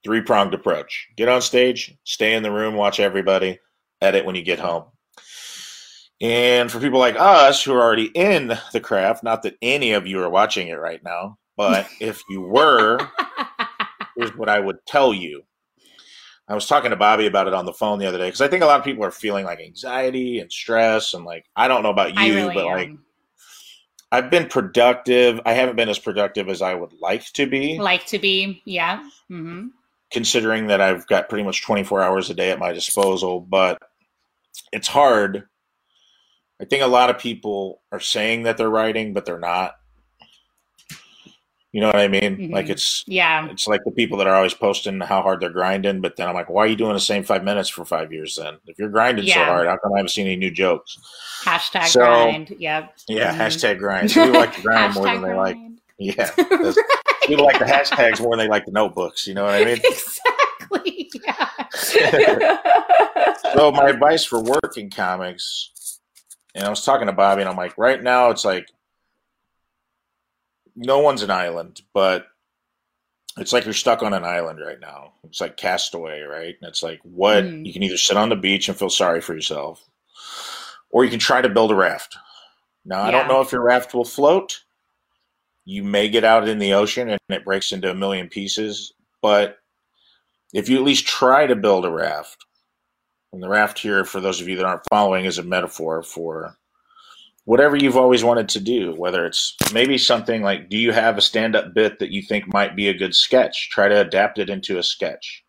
S3: three pronged approach get on stage stay in the room watch everybody edit when you get home and for people like us who are already in the craft, not that any of you are watching it right now, but if you were, here's what I would tell you. I was talking to Bobby about it on the phone the other day because I think a lot of people are feeling like anxiety and stress and like I don't know about you, really but am. like I've been productive. I haven't been as productive as I would like to be.
S1: Like to be, yeah. Mm-hmm.
S3: Considering that I've got pretty much 24 hours a day at my disposal, but it's hard I think a lot of people are saying that they're writing, but they're not. You know what I mean? Mm-hmm. Like it's
S1: yeah,
S3: it's like the people that are always posting how hard they're grinding, but then I'm like, why are you doing the same five minutes for five years? Then if you're grinding yeah. so hard, how come I haven't seen any new jokes?
S1: Hashtag so, grind. Yep.
S3: Yeah. Mm-hmm. Hashtag grind. So people like to grind more than they grind. like. Yeah. people like the hashtags more than they like the notebooks. You know what I mean?
S1: Exactly. Yeah.
S3: so my advice for working comics and I was talking to Bobby, and I'm like, right now it's like no one's an island, but it's like you're stuck on an island right now. It's like castaway, right? And it's like what mm. you can either sit on the beach and feel sorry for yourself, or you can try to build a raft. Now yeah. I don't know if your raft will float. You may get out in the ocean and it breaks into a million pieces, but if you at least try to build a raft, and the raft here, for those of you that aren't following, is a metaphor for whatever you've always wanted to do, whether it's maybe something like, do you have a stand up bit that you think might be a good sketch? Try to adapt it into a sketch.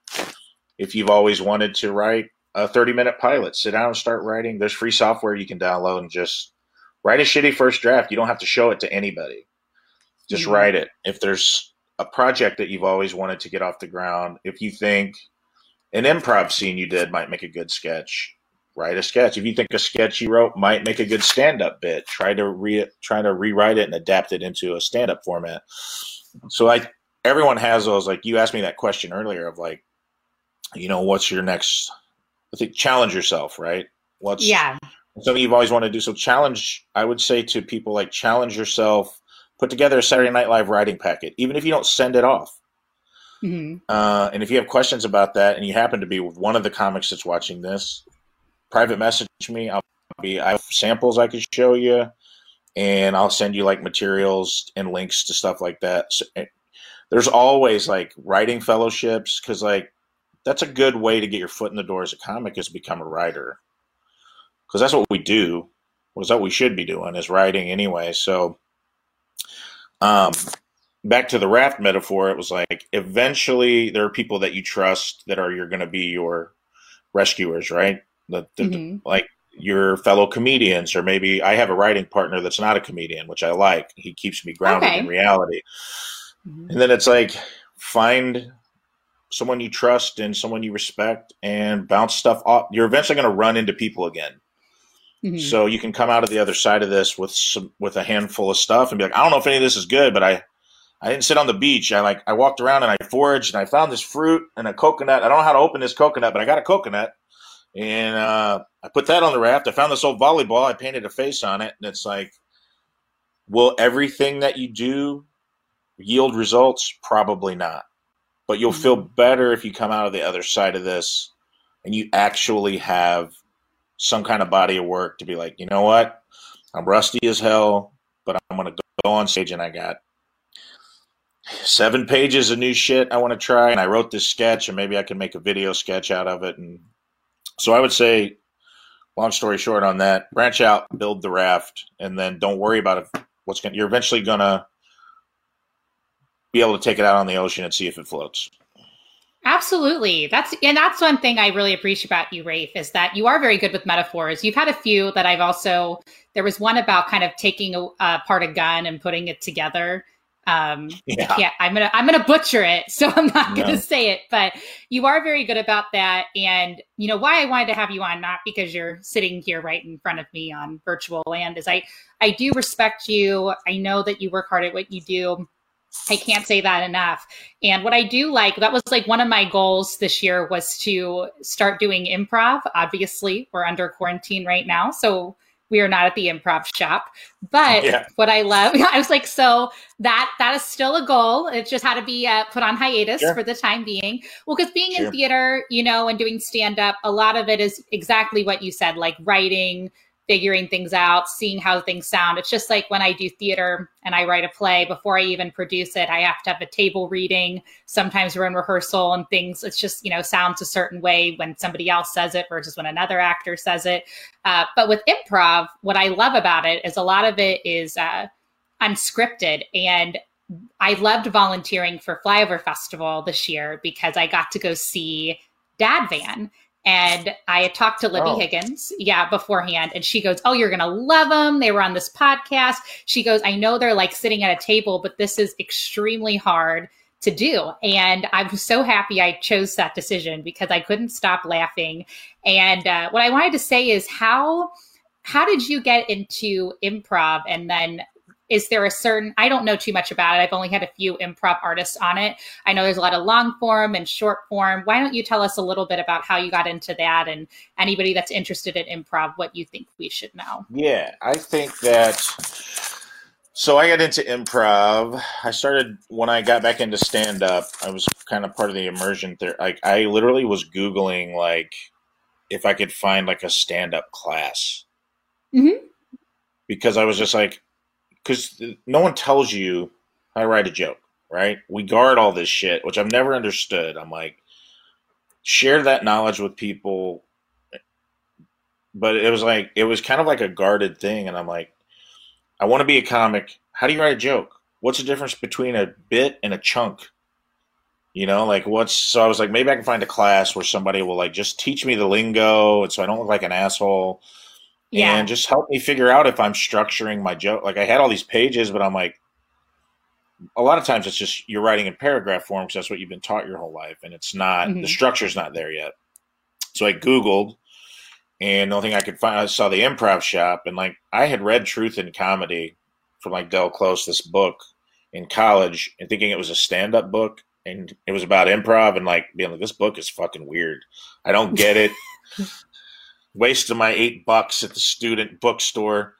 S3: If you've always wanted to write a 30 minute pilot, sit down and start writing. There's free software you can download and just write a shitty first draft. You don't have to show it to anybody. Just mm-hmm. write it. If there's a project that you've always wanted to get off the ground, if you think an improv scene you did might make a good sketch. Write a sketch. If you think a sketch you wrote might make a good stand-up bit, try to re try to rewrite it and adapt it into a stand-up format. So like everyone has those. Like you asked me that question earlier of like, you know, what's your next? I think challenge yourself, right? What's
S1: yeah
S3: something you've always wanted to do. So challenge. I would say to people like challenge yourself. Put together a Saturday Night Live writing packet, even if you don't send it off Mm-hmm. Uh, and if you have questions about that, and you happen to be one of the comics that's watching this, private message me. I'll be I have samples I could show you, and I'll send you like materials and links to stuff like that. So, eh, there's always like writing fellowships because like that's a good way to get your foot in the door as a comic is become a writer because that's what we do. Was that we should be doing is writing anyway. So, um, back to the raft metaphor, it was like eventually there are people that you trust that are you're going to be your rescuers, right? The, the, mm-hmm. like your fellow comedians, or maybe I have a writing partner that's not a comedian, which I like. He keeps me grounded okay. in reality. Mm-hmm. And then it's like find someone you trust and someone you respect and bounce stuff off. You're eventually going to run into people again. Mm-hmm. So you can come out of the other side of this with some with a handful of stuff and be like, I don't know if any of this is good, but I I didn't sit on the beach. I like I walked around and I foraged and I found this fruit and a coconut. I don't know how to open this coconut, but I got a coconut. And uh, I put that on the raft. I found this old volleyball. I painted a face on it, and it's like, will everything that you do yield results? Probably not. But you'll feel better if you come out of the other side of this and you actually have some kind of body of work to be like, you know what? I'm rusty as hell, but I'm going to go on stage and I got seven pages of new shit I want to try. And I wrote this sketch and maybe I can make a video sketch out of it. And so I would say, long story short on that, branch out, build the raft, and then don't worry about it. What's going you're eventually going to be able to take it out on the ocean and see if it floats.
S1: Absolutely. That's and that's one thing I really appreciate about you, Rafe, is that you are very good with metaphors. You've had a few that I've also there was one about kind of taking a, a part a gun and putting it together. Um
S3: Yeah.
S1: yeah, I'm gonna I'm gonna butcher it, so I'm not gonna
S3: No.
S1: say it, but you are very good about that. And you know why I wanted to have you on, not because you're sitting here right in front of me on virtual land, is I I do respect you. I know that you work hard at what you do. I can't say that enough. And what I do like, that was like one of my goals this year was to start doing improv. Obviously, we're under quarantine right now. So we are not at the improv shop. But
S3: Yeah.
S1: what I love, I was like, so that that is still a goal. It just had to be uh, put on hiatus
S3: Sure.
S1: for the time being. Well, because being
S3: Sure.
S1: in theater, you know, and doing stand up, a lot of it is exactly what you said, like writing, figuring things out, seeing how things sound. It's just like when I do theater and I write a play, before I even produce it, I have to have a table reading. Sometimes we're in rehearsal and things, it's just, you know, sounds a certain way when somebody else says it versus when another actor says it. Uh, but with improv, what I love about it is a lot of it is uh, unscripted. And I loved volunteering for Flyover Festival this year because I got to go see Dad Van. And I had talked to Libby
S3: Oh.
S1: Higgins, yeah, beforehand. And she goes, Oh, you're going to love them. They were on this podcast. She goes, I know they're like sitting at a table, but this is extremely hard to do. And I was so happy I chose that decision because I couldn't stop laughing. And uh, what I wanted to say is how how did you get into improv and then is there a certain i don't know too much about it i've only had a few improv artists on it i know there's a lot of long form and short form why don't you tell us a little bit about how you got into that and anybody that's interested in improv what you think we should know
S3: Yeah, I think that. So I got into improv. I started when I got back into stand up. I was kind of part of the immersion there. Like I literally was googling like if I could find like a stand up class
S1: Mhm.
S3: because I was just like, because no one tells you how to write a joke, right? We guard all this shit, which I've never understood. I'm like, share that knowledge with people. But it was like it was kind of like a guarded thing and i'm like i want to be a comic. How do you write a joke? What's the difference between a bit and a chunk? You know like what's so i was like maybe i can find a class where somebody will like just teach me the lingo and so i don't look like an asshole
S1: Yeah.
S3: and just help me figure out if i'm structuring my joke like i had all these pages but i'm like a lot of times it's just you're writing in paragraph form because that's what you've been taught your whole life and it's not the
S1: Mhm.
S3: structure's not there yet so i googled and the only thing I could find, I saw the improv shop, and like I had read Truth in Comedy from like Del Close, this book in college, and thinking it was a stand-up book, and it was about improv, and like being like, this book is fucking weird. I don't get it. Wasted my eight bucks at the student bookstore.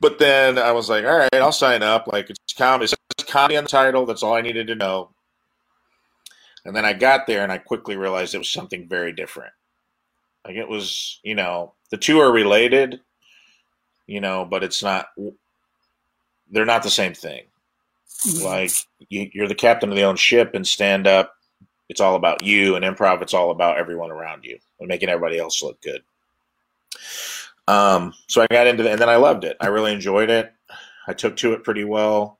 S3: But then I was like, all right, I'll sign up. Like it's comedy, it says comedy on the title. That's all I needed to know. And then I got there, and I quickly realized it was something very different. Like it was, you know, the two are related, you know, but it's not. They're not the same thing. Mm-hmm. Like you, you're the captain of the own ship, and stand up. It's all about you, and improv. It's all about everyone around you and making everybody else look good. Um, so I got into it, and then I loved it. I really enjoyed it. I took to it pretty well,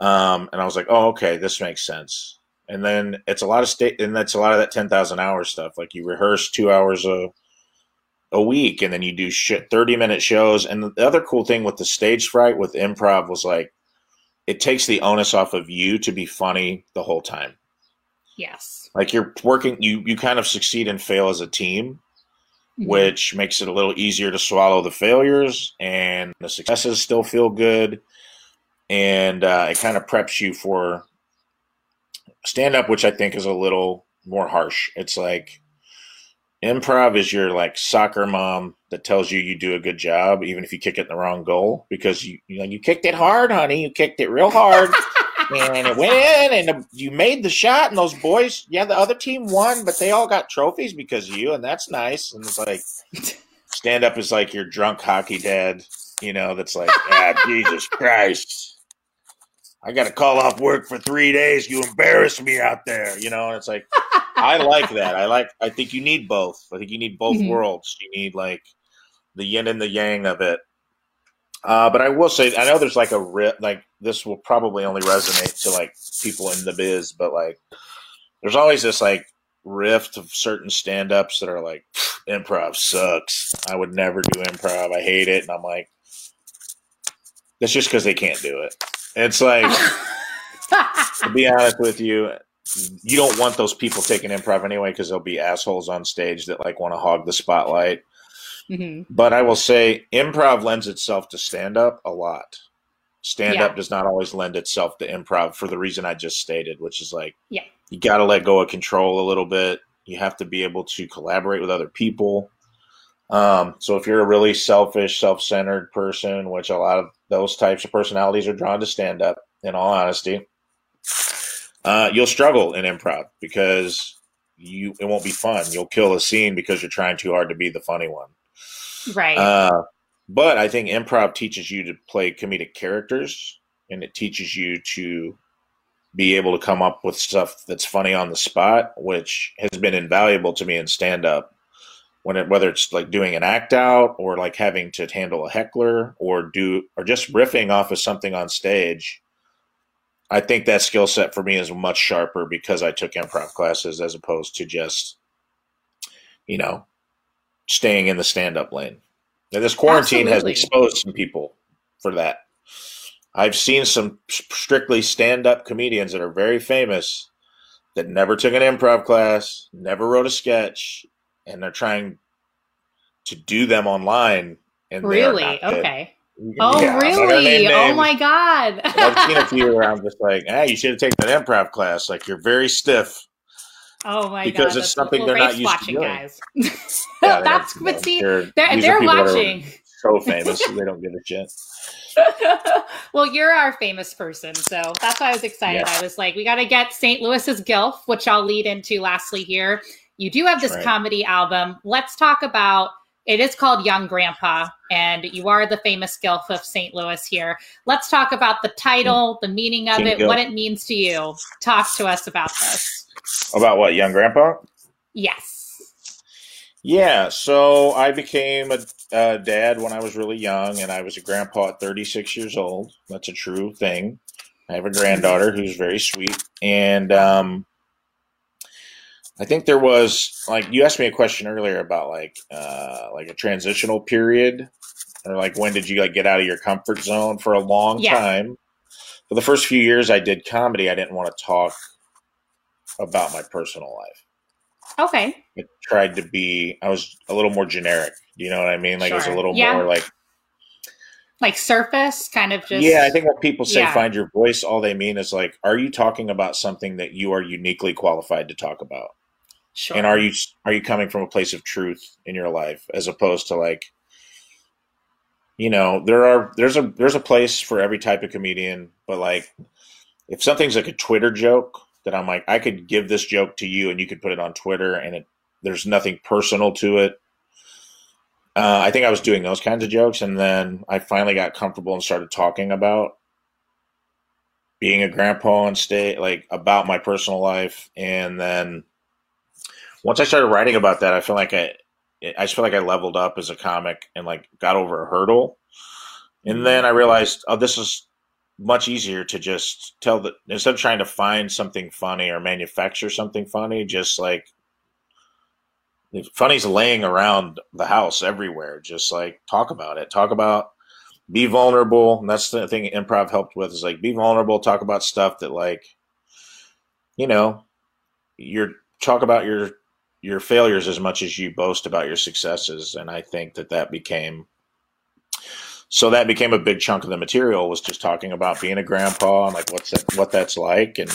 S3: um, and I was like, "Oh, okay, this makes sense." And then it's a lot of state, and that's a lot of that ten thousand hour stuff. Like you rehearse two hours a a week, and then you do shit thirty minute shows. And the other cool thing with the stage fright with improv was like, it takes the onus off of you to be funny the whole time.
S1: Yes
S3: Like you're working, you you kind of succeed and fail as a team,
S1: Mhm.
S3: which makes it a little easier to swallow the failures, and the successes still feel good, and uh, it kind of preps you for stand up, which I think is a little more harsh. It's like improv is your like soccer mom that tells you you do a good job even if you kick it in the wrong goal because you you know you kicked it hard, honey. You kicked it real hard. and it went in and you made the shot and those boys yeah the other team won but they all got trophies because of you and that's nice. And it's like stand up is like your drunk hockey dad you know that's like ah jesus christ. I gotta call off work for three days. You embarrass me out there you know and it's like i like that. I like i think you need both. I think you need both
S1: Mhm.
S3: worlds. You need like the yin and the yang of it uh, but I will say, I know there's like a ri like this will probably only resonate to like people in the biz, but like there's always this like rift of certain stand ups that are like, improv sucks. I would never do improv. I hate it. And I'm like, that's just because they can't do it. It's like, to be honest with you, you don't want those people taking improv anyway because they'll be assholes on stage that like want to hog the spotlight.
S1: Mhm.
S3: But I will say improv lends itself to stand up a lot. Stand up
S1: Yeah.
S3: does not always lend itself to improv for the reason I just stated, which is like
S1: Yeah.
S3: you got to let go of control a little bit. You have to be able to collaborate with other people. Um, so if you're a really selfish, self-centered person, which a lot of those types of personalities are drawn to stand up, in all honesty, uh, you'll struggle in improv because you it won't be fun. You'll kill a scene because you're trying too hard to be the funny one.
S1: Right.
S3: Uh, but I think improv teaches you to play comedic characters, and it teaches you to be able to come up with stuff that's funny on the spot, which has been invaluable to me in stand up. When it, whether it's like doing an act out or like having to handle a heckler or do or just riffing off of something on stage, I think that skill set for me is much sharper because I took improv classes as opposed to just, you know, staying in the stand up lane. Now, this quarantine
S1: Absolutely.
S3: has exposed some people for that. I've seen some strictly stand up comedians that are very famous that never took an improv class, never wrote a sketch, and they're trying to do them online. And
S1: really?
S3: good.
S1: Okay. Oh,
S3: Yeah, I'm not gonna
S1: really? Oh my god.
S3: I've seen a few where I'm just like, hey, you should have taken an improv class. Like, you're very stiff.
S1: Oh my
S3: Because
S1: god.
S3: Because
S1: it's
S3: something they're not used to
S1: watching,
S3: doing.
S1: guys.
S3: Yeah,
S1: That's but see,
S3: they're,
S1: they're, they're
S3: people that are
S1: watching.
S3: so famous, they don't give a shit.
S1: well, you're our famous person, so that's why I was excited. I was like, we got to get St. Louis's Gilf, which I'll lead into lastly here. You do have this
S3: Right.
S1: comedy album. Let's talk about it is called Young Grandpa, and you are the famous Gilf of St. Louis here. Let's talk about the title, the meaning of
S3: King
S1: it, what it means to you. Talk to us about this.
S3: About what, Young Grandpa?
S1: Yes.
S3: Yeah, so I became a, a dad when I was really young, and I was a grandpa at 36 years old. That's a true thing. I have a granddaughter who's very sweet, and um, I think there was like you asked me a question earlier about like uh, like a transitional period, or like when did you like get out of your comfort zone for a long
S1: Yeah.
S3: time. For the first few years I did comedy, I didn't want to talk about my personal life.
S1: Okay.
S3: I tried to be I was a little more generic. Do you know what I mean? Like it was a little
S1: Yeah.
S3: more like
S1: Like surface, kind of just.
S3: Yeah, I think when people say
S1: Yeah.
S3: find your voice, all they mean is like, are you talking about something that you are uniquely qualified to talk about?
S1: Sure.
S3: And are you are you coming from a place of truth in your life as opposed to like you know, there are there's a there's a place for every type of comedian, but like if something's like a Twitter joke that I'm like I could give this joke to you and you could put it on Twitter and it there's nothing personal to it. Uh, I think I was doing those kinds of jokes, and then I finally got comfortable and started talking about being a grandpa on stage, like about my personal life. And then once I started writing about that, I feel like I, I just feel like I leveled up as a comic and like got over a hurdle. And mm-hmm. then I realized, oh, this is much easier to just tell that instead of trying to find something funny or manufacture something funny, just like funny's laying around the house everywhere. Just like talk about it. Talk about be vulnerable. And that's the thing improv helped with is like be vulnerable, talk about stuff that like you know, you're talk about your your failures as much as you boast about your successes and I think that that became so that became a big chunk of the material was just talking about being a grandpa and like what's that, what that's like and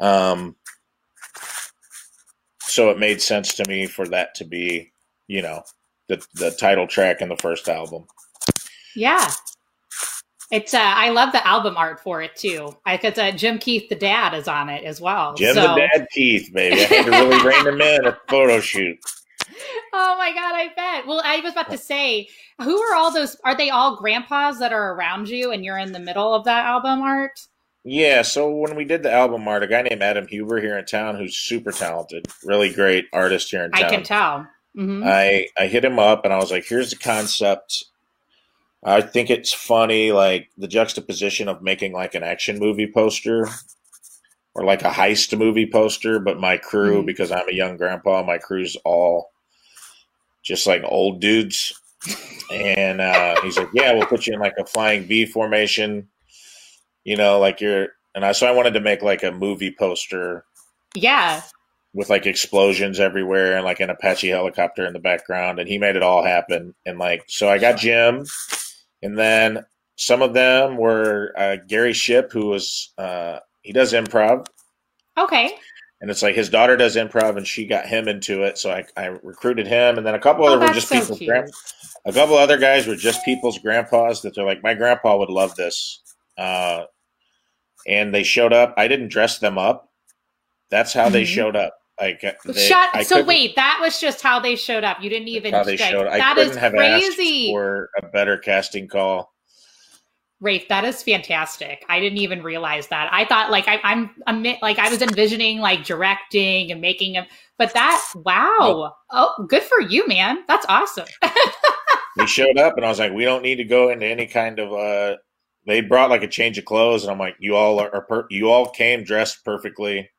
S3: um so it made sense to me for that to be, you know, the the title track in the first album.
S1: Yeah. It's uh, I love the album art for it too. Because uh, Jim Keith, the dad, is on it as well.
S3: Jim
S1: so.
S3: the Dad Keith, baby. I had to really rein him in the photo shoot.
S1: Oh my god, I bet. Well, I was about to say, who are all those? Are they all grandpas that are around you, and you're in the middle of that album art?
S3: Yeah, so when we did the album art, a guy named Adam Huber here in town, who's super talented, really great artist here in town.
S1: I can tell. Mhm.
S3: I I hit him up and I was like, "Here's the concept. I think it's funny, like the juxtaposition of making like an action movie poster or like a heist movie poster, but my crew,
S1: Mhm.
S3: because I'm a young grandpa, my crew's all just like old dudes. And uh, he's like, "Yeah, we'll put you in like a flying V formation, you know, like you're." And I so I wanted to make like a movie poster
S1: Yeah.
S3: with like explosions everywhere and like an Apache helicopter in the background, and he made it all happen. And like, so I got Jim, and then some of them were uh, Gary Ship, who was uh, he does improv,
S1: Okay.
S3: and it's like his daughter does improv, and she got him into it. So I, I recruited him, and then a couple
S1: Oh,
S3: other were just
S1: so
S3: people's grand, a couple other guys were just people's grandpas that they're like, my grandpa would love this, uh, and they showed up. I didn't dress them up. That's how they
S1: Mhm.
S3: showed up. Uh, they,
S1: Shut.
S3: I
S1: so wait, that was just how they showed up. You didn't even.
S3: how they showed. I
S1: that
S3: couldn't
S1: is
S3: have
S1: crazy.
S3: asked for a better casting call.
S1: Rafe, that is fantastic. I didn't even realize that. I thought like I, I'm, I'm like I was envisioning like directing and making them, but that wow, oh, good for you, man. That's awesome.
S3: They showed up, and I was like, "We don't need to go into any kind of." uh They brought like a change of clothes, and I'm like, "You all are, per- you all came dressed perfectly."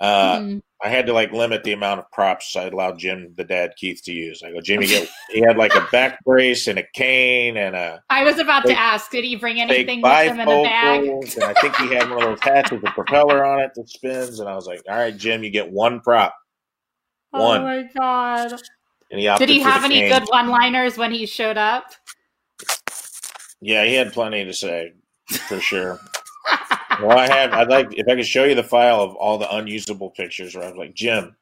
S3: Uh,
S1: Mhm.
S3: I had to like limit the amount of props I allowed Jim, the dad, Keith, to use. I go, Jimmy, get. he had like a back brace and a cane and a
S1: I was about
S3: Fake-
S1: to ask, did he bring anything with him in a bag?
S3: and I think he had one of those hats with a propeller on it that spins. And I was like, "All right, Jim, you get one prop." Oh one.
S1: Oh my god!
S3: And he
S1: Did he have any
S3: cane.
S1: good one-liners when he showed up?
S3: Yeah, he had plenty to say for sure. Well, I have. I'd like if I could show you the file of all the unusable pictures where I was like, Jim,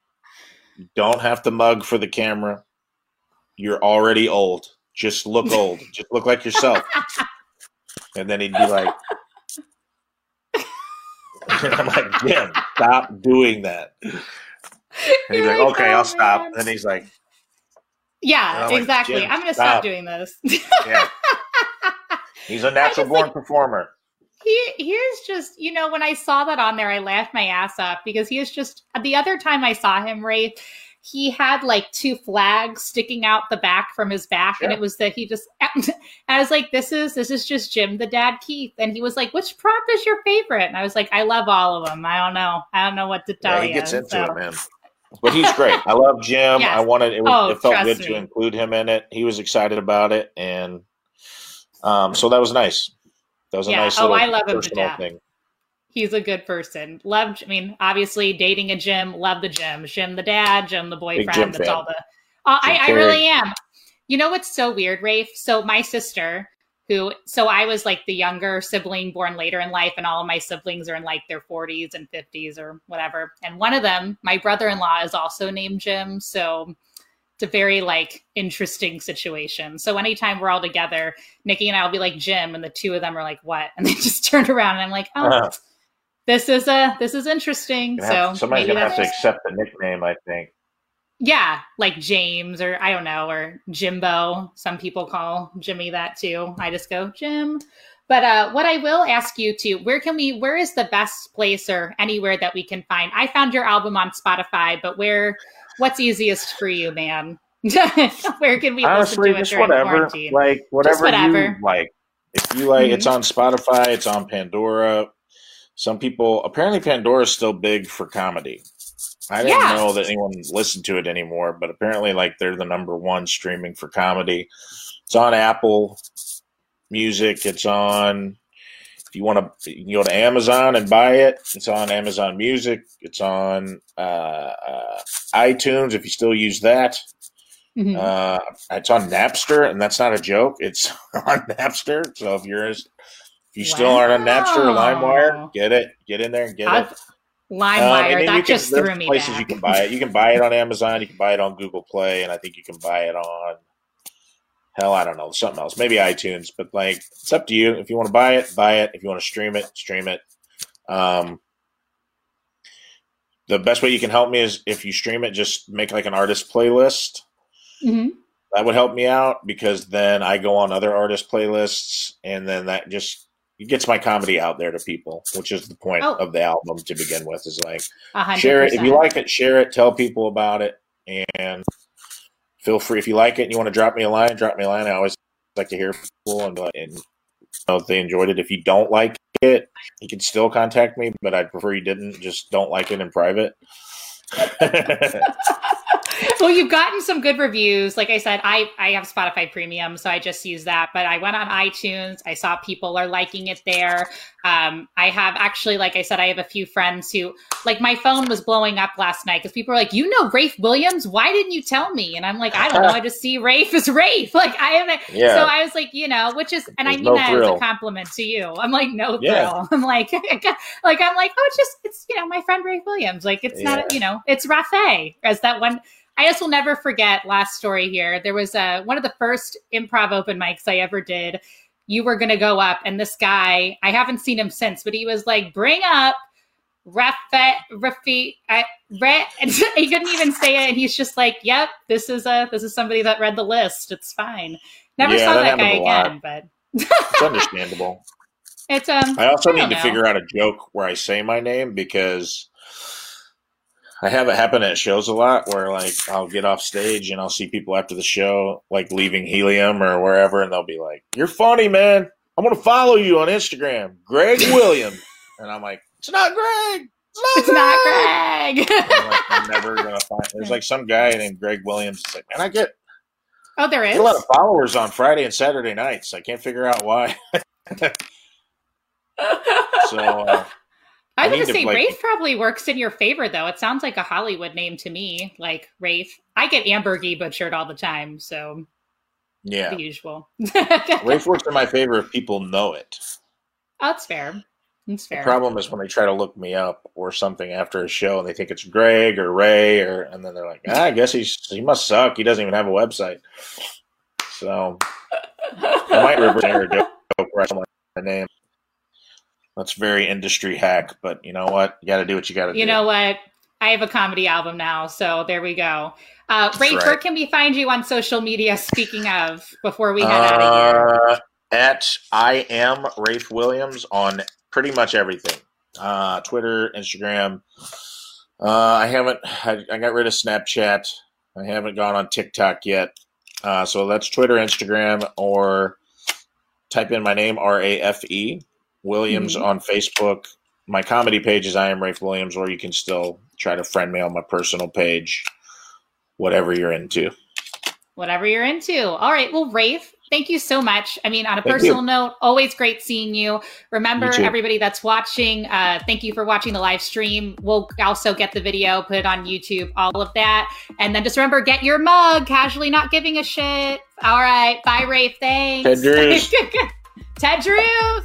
S3: you don't have to mug for the camera. You're already old. Just look old. Just look like yourself. And then he'd be like, and I'm like, Jim, stop doing that. And he's
S1: You're
S3: like,
S1: like,
S3: okay,
S1: "Oh,
S3: I'll stop. And he's like,
S1: Yeah,
S3: I'm
S1: exactly.
S3: "Jim,
S1: I'm going to
S3: stop."
S1: stop doing this.
S3: yeah. He's a natural born
S1: like-
S3: performer.
S1: He here's just you know when I saw that on there, I laughed my ass off because he is just the other time I saw him, Ray, he had like two flags sticking out the back from his back, and it was that he just. I was like, "This is this is just Jim, the dad, Keith," and he was like, "Which prop is your favorite?" And I was like, "I love all of them. I don't know. I don't know what to tell
S3: Yeah, he
S1: you."
S3: gets into
S1: So-
S3: it, man. But he's great. I love Jim.
S1: Yes.
S3: I wanted it, was,
S1: Oh,
S3: it felt good
S1: me.
S3: to include him in it. He was excited about it, and um, so that was nice. That was a
S1: Yeah.
S3: nice
S1: Oh, I love him to death.
S3: thing.
S1: He's a good person. Love, I mean, obviously dating a Jim, love the Jim. Jim the dad, Jim the boyfriend.
S3: Jim
S1: that's
S3: fan.
S1: all the. Uh, I, I really am. You know what's so weird, Rafe? So my sister, who, so I was like the younger sibling born later in life, and all of my siblings are in like their 40s and 50s or whatever. And one of them, my brother in law, is also named Jim. So it's a very like interesting situation. So anytime we're all together, Nikki and I will be like Jim, and the two of them are like, "What?" And they just turn around, and I'm like, "Oh,
S3: Uh-huh.
S1: this is a this is interesting."
S3: Gonna have-
S1: so
S3: somebody's
S1: maybe
S3: gonna have to accept the nickname. I think.
S1: yeah, like James or I don't know, or Jimbo. Some people call Jimmy that too. I just go Jim. But uh, what I will ask you to, where can we? Where is the best place or anywhere that we can find? I found your album on Spotify, but where? What's easiest for you, man? where can we
S3: Honestly,
S1: listen to it during
S3: whatever,
S1: quarantine?
S3: like whatever,
S1: whatever.
S3: you like. If you like,
S1: Mhm.
S3: it's on Spotify. It's on Pandora. Some people apparently Pandora is still big for comedy. I didn't
S1: Yeah.
S3: know that anyone listened to it anymore, but apparently, like they're the number one streaming for comedy. It's on Apple Music. It's on. You want to, you can go to Amazon and buy it. It's on Amazon Music. It's on uh, uh, iTunes if you still use that.
S1: Mhm.
S3: Uh, it's on Napster, and that's not a joke. It's on Napster. So if you're if you still aren't on Napster or LimeWire, get it, get in there and get
S1: I've,
S3: it.
S1: LimeWire.
S3: Um,
S1: that just threw me
S3: places
S1: back.
S3: you can buy it. You can buy it on Amazon. You can buy it on Google Play, and I think you can buy it on hell, I don't know, something else, maybe iTunes. But like, it's up to you. If you want to buy it, buy it. If you want to stream it, stream it. Um, the best way you can help me is if you stream it, just make like an artist playlist.
S1: Mhm.
S3: That would help me out because then I go on other artist playlists, and then that just it gets my comedy out there to people, which is the point
S1: Oh.
S3: of the album to begin with. Is like
S1: A hundred
S3: share it if you like it share it tell people about it and feel free if you like it and you want to drop me a line drop me a line. I always like to hear from people and, uh, and you know if they enjoyed it. If you don't like it you can still contact me but i'd prefer you didn't. Just don't like it in private
S1: well, you've gotten some good reviews. Like I said, I I have Spotify Premium, so I just use that. But I went on iTunes. I saw people are liking it there. Um, I have actually, like I said, I have a few friends who, like, my phone was blowing up last night because people were like, "You know Rafe Williams? Why didn't you tell me?" And I'm like, "I don't know. I just see Rafe as Rafe. Like I haven't."
S3: yeah
S1: So I was like, you know, which is, and I mean
S3: no
S1: that as a compliment to you. I'm like, no
S3: Yeah.
S1: thrill. I'm like, like I'm like, oh, it's just, it's you know, my friend Rafe Williams. Like, it's
S3: Yeah.
S1: not, you know, it's Rafe. As that one, I just will never forget. Last story here. There was a one of the first improv open mics I ever did. You were going to go up, and this guy, I haven't seen him since, but he was like, bring up. Rafe, Rafi, I, Re, and he couldn't even say it, and he's just like, "Yep, this is a this is somebody that read the list. It's fine." Never
S3: Yeah,
S1: saw
S3: that
S1: that, guy
S3: happens a lot.
S1: again, but
S3: it's understandable
S1: it's um.
S3: I also
S1: I
S3: need
S1: don't
S3: to figure out a joke where I say my name because I have it happen at shows a lot where like I'll get off stage and I'll see people after the show like leaving Helium or wherever and they'll be like, "You're funny, man. I'm gonna follow you on Instagram, Greg Williams." and I'm like, "It's not Greg.
S1: It's not Greg.
S3: I'm, like, I'm never gonna find. There's like some guy named Greg Williams. It's like, man, I get,
S1: oh, there is
S3: get a lot of followers on Friday and Saturday nights. I can't figure out why. So. Uh,
S1: I was gonna
S3: to,
S1: say
S3: like-
S1: Rafe probably works in your favor though. It sounds like a Hollywood name to me, like Rafe. I get Ambergy butchered all the time, so
S3: yeah.
S1: the usual.
S3: Rafe works in my favor if people know it.
S1: Oh, that's fair. That's fair.
S3: The problem is when they try to look me up or something after a show and they think it's Greg or Ray or and then they're like, ah, I guess he's he must suck. He doesn't even have a website. So I might reverse a joke where I my name. That's very industry hack, but you know what? You got to do what you got to do.
S1: you know what? I have a comedy album now, so there we go. Uh, Rafe,
S3: right.
S1: where can we find you on social media? Speaking of, before we head out of here,
S3: Uh, at I am Rafe Williams on pretty much everything. Uh, Twitter, Instagram. Uh, I haven't. I, I got rid of Snapchat. I haven't gone on TikTok yet. Uh, so that's Twitter, Instagram, or type in my name R A F E Williams
S1: Mhm.
S3: on Facebook. My comedy page is I am Rafe Williams, or you can still try to friend me on my personal page. Whatever you're into.
S1: whatever you're into. All right. Well, Rafe, thank you so much. I mean, on a
S3: Thank
S1: personal
S3: you.
S1: note, always great seeing you. Remember,
S3: You
S1: everybody that's watching, uh, thank you for watching the live stream. We'll also get the video, put it on YouTube, all of that. And then just remember, get your mug, casually not giving a shit. All right. Bye, Rafe. Thanks.
S3: Ted Drewes.
S1: Ted Drewes.